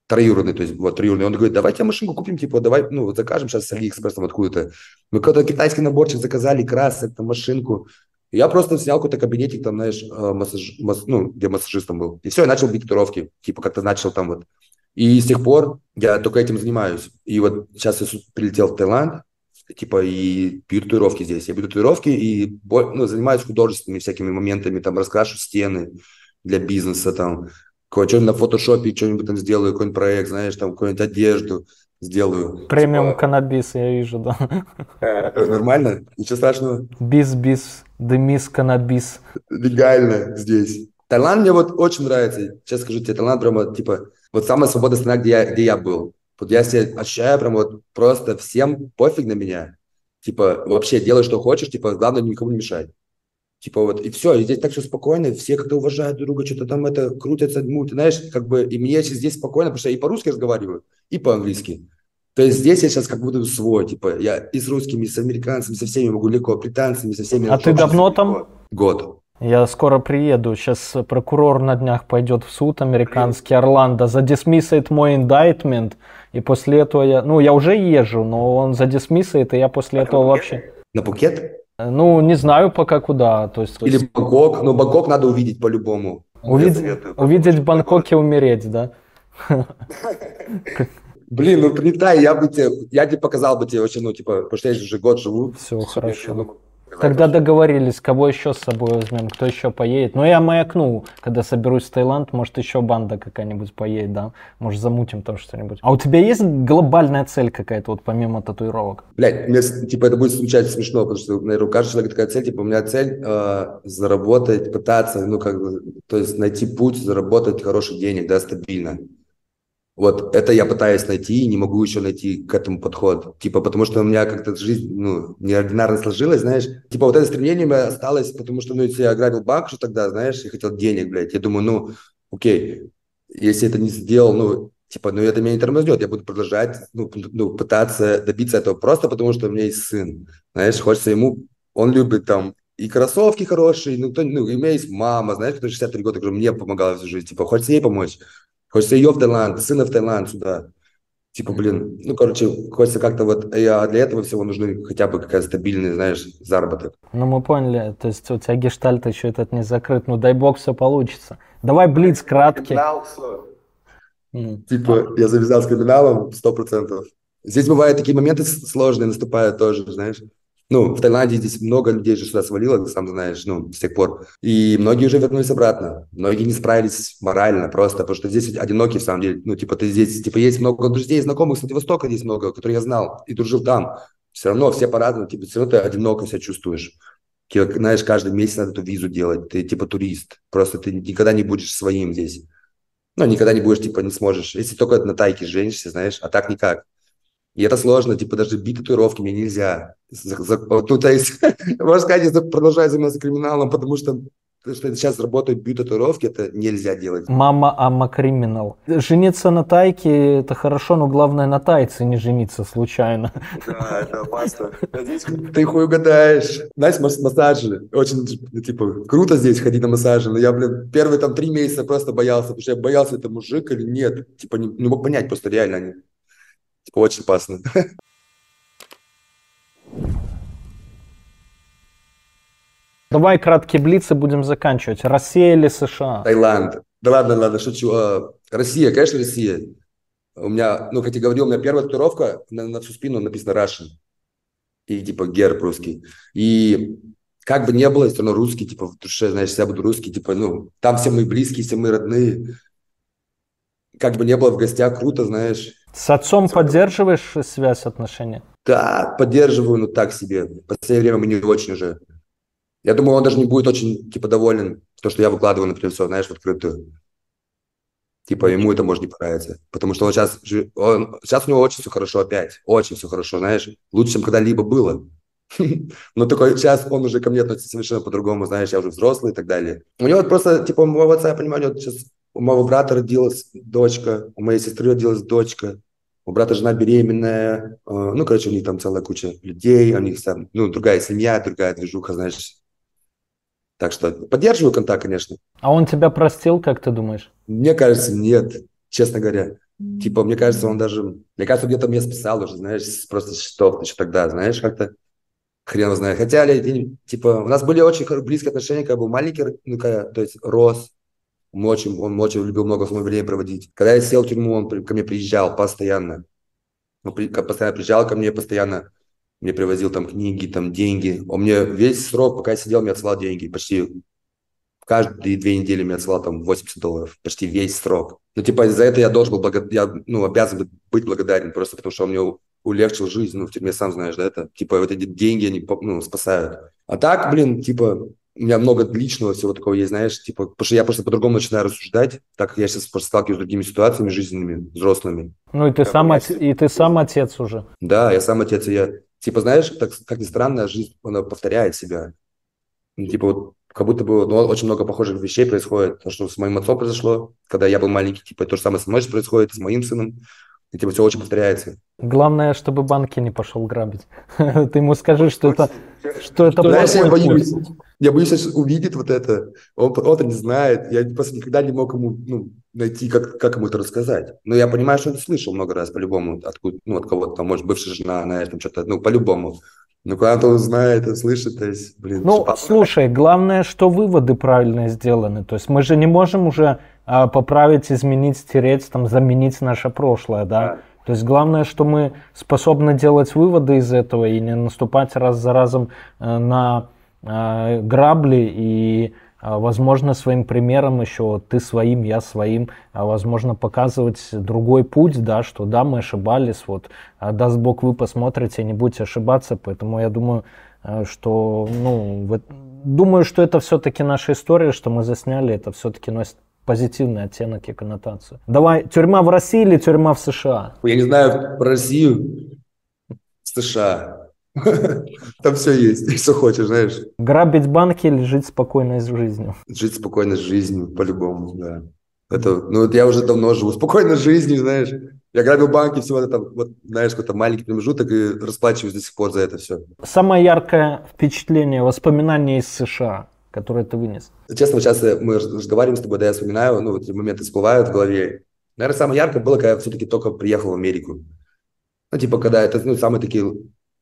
троюродный, то есть, вот, троюродный. Он говорит, давайте машинку купим, типа, давай, ну, закажем сейчас с Алиэкспресс там откуда-то. Мы какой-то китайский наборчик заказали, красок, там, машинку. Я просто снял какой-то кабинетик, там, знаешь, э, массаж, масс, ну, где массажистом был. И все, я начал бить татуировки. Типа как-то начал там вот. И с тех пор я только этим занимаюсь. И вот сейчас я прилетел в Таиланд, типа, и бью татуировки здесь. Я бью татуировки и ну, занимаюсь художественными всякими моментами, там, раскрашу стены для бизнеса, там, что-нибудь на фотошопе, что-нибудь там сделаю, какой-нибудь проект, знаешь, там, какую-нибудь одежду сделаю. Премиум типа... каннабис, я вижу, да. Э, нормально? Ничего страшного? Бис-бис, демис каннабис. Легально здесь. Таиланд мне вот очень нравится. Сейчас скажу тебе, Таиланд прямо, типа, вот самая свободная страна, где я, где я был. Вот я себя ощущаю прям вот просто всем пофиг на меня. Типа, вообще делай, что хочешь, типа, главное никому не мешать. Типа вот, и все, и здесь так все спокойно, все как-то уважают друг друга, что-то там это крутятся, ну, ты знаешь, как бы, и мне здесь спокойно, потому что я и по-русски разговариваю, и по-английски. То есть здесь я сейчас как будто свой, типа, я и с русскими, и с американцами, со всеми могу легко, британцами, со всеми. А ты давно там? Год. Я скоро приеду. Сейчас прокурор на днях пойдет в суд американский Орландо, задисмиссает мой индайтмент, и после этого я, ну, я уже езжу, но он задисмиссает, и я после а этого вообще... На Пукет? Ну, не знаю пока куда. То есть, Или Бангкок, но Бангкок надо увидеть по-любому. Увид... Увидеть в Бангкоке умереть, да? [laughs] Блин, ну прилетай, я бы тебе, я тебе показал бы тебе очень, ну, типа, потому что я уже год живу. Все, хорошо. Тогда договорились, кого еще с собой возьмем, кто еще поедет. Ну, я маякну, когда соберусь в Таиланд, может, еще банда какая-нибудь поедет, да? Может, замутим там что-нибудь. А у тебя есть глобальная цель какая-то, вот помимо татуировок? Блядь, мне, типа, это будет звучать смешно, потому что, наверное, у каждого человека такая цель, типа, у меня цель э, заработать, пытаться, ну, как бы, то есть найти путь, заработать хороший денег, да, стабильно. Вот это я пытаюсь найти и не могу еще найти к этому подход. Типа, потому что у меня как-то жизнь, ну, неординарно сложилась, знаешь. Типа, вот это стремление у меня осталось, потому что, ну, если я ограбил банк, что тогда, знаешь, я хотел денег, блядь. Я думаю, ну, окей, если это не сделал, ну, типа, ну, это меня не тормознет, я буду продолжать, ну, ну, пытаться добиться этого просто потому, что у меня есть сын. Знаешь, хочется ему, он любит там и кроссовки хорошие, ну, то, ну, у меня есть мама, знаешь, которая 63 года, которая мне помогала всю жизнь, типа, хочется ей помочь. Хочется ее в Таиланд, сына в Таиланд сюда. Типа, блин, ну, короче, хочется как-то вот, а для этого всего нужны хотя бы какая-то стабильный, знаешь, заработок. Ну, мы поняли, то есть у тебя гештальт еще этот не закрыт, ну, дай бог все получится. Давай блиц краткий. Типа, я завязал с криминалом сто процентов. Здесь бывают такие моменты сложные, наступают тоже, знаешь. Ну, в Таиланде здесь много людей же сюда свалило, ты сам знаешь, ну, с тех пор. И многие уже вернулись обратно. Многие не справились морально просто, потому что здесь одинокие, в самом деле. Ну, типа, ты здесь, типа, есть много друзей, знакомых с Владивостока здесь много, которые я знал и дружил там. Все равно все по-разному, типа, все равно ты одиноко себя чувствуешь. Типа, знаешь, каждый месяц надо эту визу делать. Ты, типа, турист. Просто ты никогда не будешь своим здесь. Ну, никогда не будешь, типа, не сможешь. Если только на тайке женишься, знаешь, а так никак. И это сложно, типа даже бить татуировки мне нельзя. Ну, то есть, [laughs] можно сказать, я продолжаю заниматься криминалом, потому что что сейчас работают бьют татуировки, это нельзя делать. Мама ама криминал. Жениться на тайке это хорошо, но главное на тайце не жениться случайно. Да, это опасно. Ты хуй угадаешь. Знаешь, массажи. Очень, типа, круто здесь ходить на массажи, но я, блин, первые там три месяца просто боялся, потому что я боялся, это мужик или нет. Типа, не, не мог понять просто реально очень опасно. Давай краткие блицы будем заканчивать. Россия или США? Таиланд. Да ладно, ладно, шучу. А, Россия, конечно, Россия. У меня, ну, как я говорил, у меня первая татуировка на, на всю спину написано Russian. И типа герб русский. И как бы не было, все равно русский, типа в душе, знаешь, я буду русский, типа, ну, там все мои близкие, все мои родные. Как бы не было в гостях, круто, знаешь. С отцом поддерживаешь связь, отношения? Да, поддерживаю, но так себе. В последнее время мы не очень уже. Я думаю, он даже не будет очень, типа, доволен, то, что я выкладываю, например, все, знаешь, в открытую. Типа, ему это может не понравиться. Потому что он сейчас, он, сейчас у него очень все хорошо опять. Очень все хорошо, знаешь. Лучше, чем когда-либо было. [laughs] Но такой сейчас он уже ко мне относится совершенно по-другому, знаешь, я уже взрослый и так далее. У него просто, типа, моего отца, я понимаю, у сейчас у моего брата родилась дочка, у моей сестры родилась дочка у брата жена беременная, э, ну, короче, у них там целая куча людей, у них там, ну, другая семья, другая движуха, знаешь. Так что поддерживаю контакт, конечно. А он тебя простил, как ты думаешь? Мне кажется, нет, честно говоря. Типа, мне кажется, он даже, мне кажется, где-то мне списал уже, знаешь, просто счетов еще тогда, знаешь, как-то хрен знает. Хотя, типа, у нас были очень близкие отношения, как бы маленький, ну, то есть рос, мы очень, он очень любил много времени проводить. Когда я сел в тюрьму, он ко мне приезжал постоянно. Он постоянно приезжал ко мне, постоянно мне привозил там книги, там деньги. Он мне весь срок, пока я сидел, мне отсылал деньги. Почти каждые две недели мне отсылал там 80 долларов. Почти весь срок. Ну, типа, за это я должен был, благо... я, ну, обязан быть благодарен, просто потому что он мне улегчил жизнь. Ну, в тюрьме, сам знаешь, да, это, типа, вот эти деньги, они, ну, спасают. А так, блин, типа, у меня много личного всего такого есть, знаешь, типа, потому что я просто по-другому начинаю рассуждать, так как я сейчас просто сталкиваюсь с другими ситуациями жизненными, взрослыми. Ну и ты, сам, от... и ты сам отец уже. Да, я сам отец, и я, типа, знаешь, так, как ни странно, жизнь, она повторяет себя. Ну, типа, вот, как будто бы ну, очень много похожих вещей происходит. То, что с моим отцом произошло, когда я был маленький, типа, то же самое со мной происходит, с моим сыном. И типа все очень повторяется. Главное, чтобы банки не пошел грабить. [laughs] Ты ему скажи, что это что это Знаешь, я боюсь. Я боюсь, сейчас увидит вот это. Он, он не знает. Я просто никогда не мог ему ну, найти, как, как ему это рассказать. Но я понимаю, что он слышал много раз по-любому. Откуда, ну, от кого-то, там, может, бывшая жена, знаешь, там что-то, ну, по-любому. Ну, когда-то он знает, слышит, то есть, блин. Ну, слушай, главное, что выводы правильно сделаны. То есть мы же не можем уже а, поправить, изменить, стереть, там, заменить наше прошлое, да? да. То есть главное, что мы способны делать выводы из этого и не наступать раз за разом э, на э, грабли и э, возможно, своим примером еще ты своим, я своим, а возможно, показывать другой путь, да, что да, мы ошибались, вот, а даст Бог, вы посмотрите, не будете ошибаться, поэтому я думаю, что, ну, вот, думаю, что это все-таки наша история, что мы засняли, это все-таки носит позитивный оттенок и коннотацию. Давай, тюрьма в России или тюрьма в США? Я не знаю про Россию, США. [laughs] Там все есть, все хочешь, знаешь. Грабить банки или жить спокойной жизнью? Жить спокойной жизнью, по-любому, да. Это, ну, я уже давно живу спокойной жизнью, знаешь. Я грабил банки всего там, вот, знаешь, какой-то маленький промежуток и расплачиваюсь до сих пор за это все. Самое яркое впечатление, воспоминание из США – который ты вынес? Честно, сейчас мы разговариваем с тобой, да, я вспоминаю, ну, вот моменты всплывают в голове, Наверное, самое яркое было, когда я все-таки только приехал в Америку. Ну, типа, когда это, ну, самые такие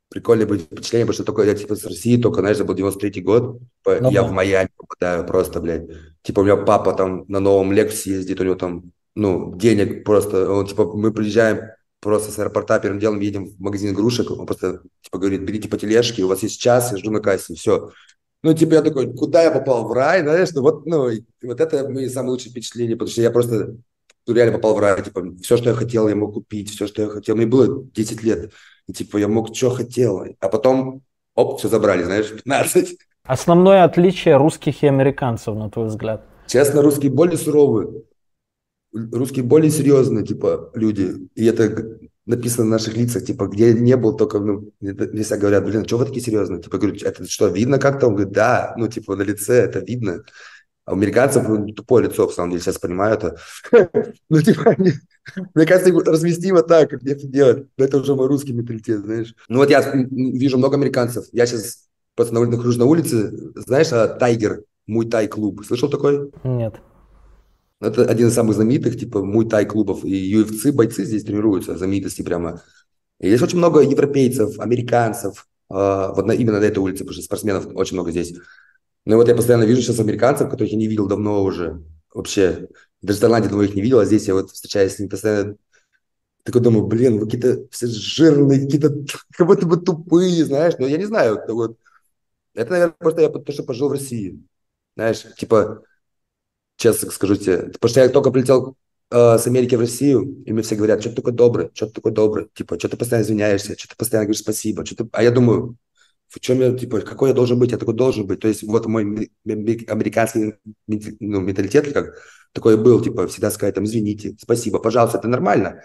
прикольные были впечатления, потому что только я, типа, с России, только, знаешь, это был 93-й год, типа, ну, я да. в Майами попадаю просто, блядь. Типа, у меня папа там на новом Лексусе ездит, у него там, ну, денег просто, он, типа, мы приезжаем просто с аэропорта, первым делом едем в магазин игрушек, он просто, типа, говорит, берите по тележке, у вас есть час, я жду на кассе, все. Ну, типа, я такой, куда я попал, в рай, знаешь, ну, вот, ну, вот это мои самые лучшие впечатления, потому что я просто ну, реально попал в рай, типа, все, что я хотел, я мог купить, все, что я хотел, мне было 10 лет, и, типа, я мог, что хотел, а потом, оп, все забрали, знаешь, 15. Основное отличие русских и американцев, на твой взгляд? Честно, русские более суровые, русские более серьезные, типа, люди, и это написано на наших лицах, типа, где не был, только, ну, мне всегда говорят, блин, что вы такие серьезные? Типа, говорю, это что, видно как-то? Он говорит, да, ну, типа, на лице это видно. А у американцев ну, тупое лицо, в самом деле, сейчас понимаю это. [laughs] ну, типа, они, мне кажется, развести вот так, мне это делать. Это уже мой русский менталитет, знаешь. Ну, вот я вижу много американцев. Я сейчас просто нахожусь на улице, знаешь, а, Тайгер, мой тай-клуб. Слышал такой? Нет. Это один из самых знаменитых, типа, мой тай-клубов. И UFC бойцы здесь тренируются, знаменитости прямо. И здесь очень много европейцев, американцев, э, вот на, именно на этой улице, потому что спортсменов очень много здесь. Ну вот я постоянно вижу сейчас американцев, которых я не видел давно уже. Вообще, даже в Таиланде давно их не видел, а здесь я вот встречаюсь с ними постоянно. Такой думаю, блин, вы какие-то все жирные, какие-то [laughs] как будто бы тупые, знаешь. Но я не знаю, это вот... Это, наверное, просто я то, что пожил в России. Знаешь, типа, честно тебе, потому что я только прилетел э, с Америки в Россию, и мне все говорят, что ты такой добрый, что ты такой добрый, типа, что ты постоянно извиняешься, что ты постоянно говоришь спасибо, что ты... А я думаю, в чем я, типа, какой я должен быть, я такой должен быть. То есть вот мой американский ну, менталитет как такой был, типа, всегда сказать, там, извините, спасибо, пожалуйста, это нормально.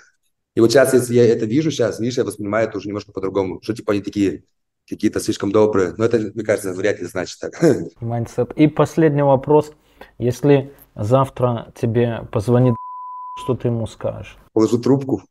И вот сейчас, если я это вижу сейчас, видишь, я воспринимаю это уже немножко по-другому, что, типа, они такие какие-то слишком добрые. Но это, мне кажется, вряд ли значит так. [laughs] Mindset. И последний вопрос. Если завтра тебе позвонит, что ты ему скажешь? Положу трубку.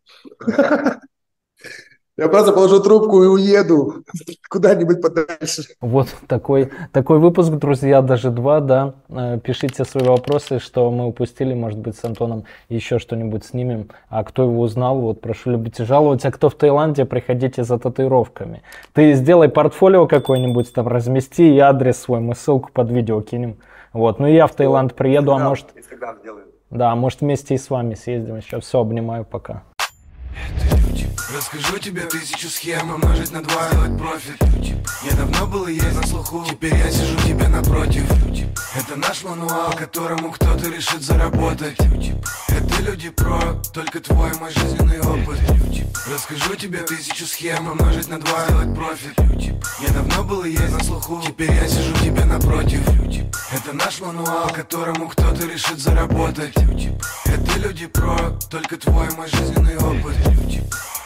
Я просто положу трубку и уеду куда-нибудь подальше. Вот такой, такой выпуск, друзья, даже два, да. Э, пишите свои вопросы, что мы упустили, может быть, с Антоном еще что-нибудь снимем. А кто его узнал, вот прошу любите жаловать. А кто в Таиланде, приходите за татуировками. Ты сделай портфолио какое-нибудь, там размести и адрес свой, мы ссылку под видео кинем. Вот, ну я в Таиланд приеду, а может... Да, может вместе и с вами съездим еще. Все, обнимаю, пока. Это люди Расскажу тебе тысячу схем Умножить на два, делать профит. Я давно был и есть на слуху Теперь я сижу тебе напротив. Это наш мануал, которому кто-то решит заработать. Это люди про, только твой мой жизненный опыт. Расскажу тебе тысячу схем Умножить на два, делать профит. Я давно был и есть на слуху Теперь я сижу тебе напротив. Это наш мануал, которому кто-то решит заработать. Это люди про, только твой мой жизненный опыт люди, бро.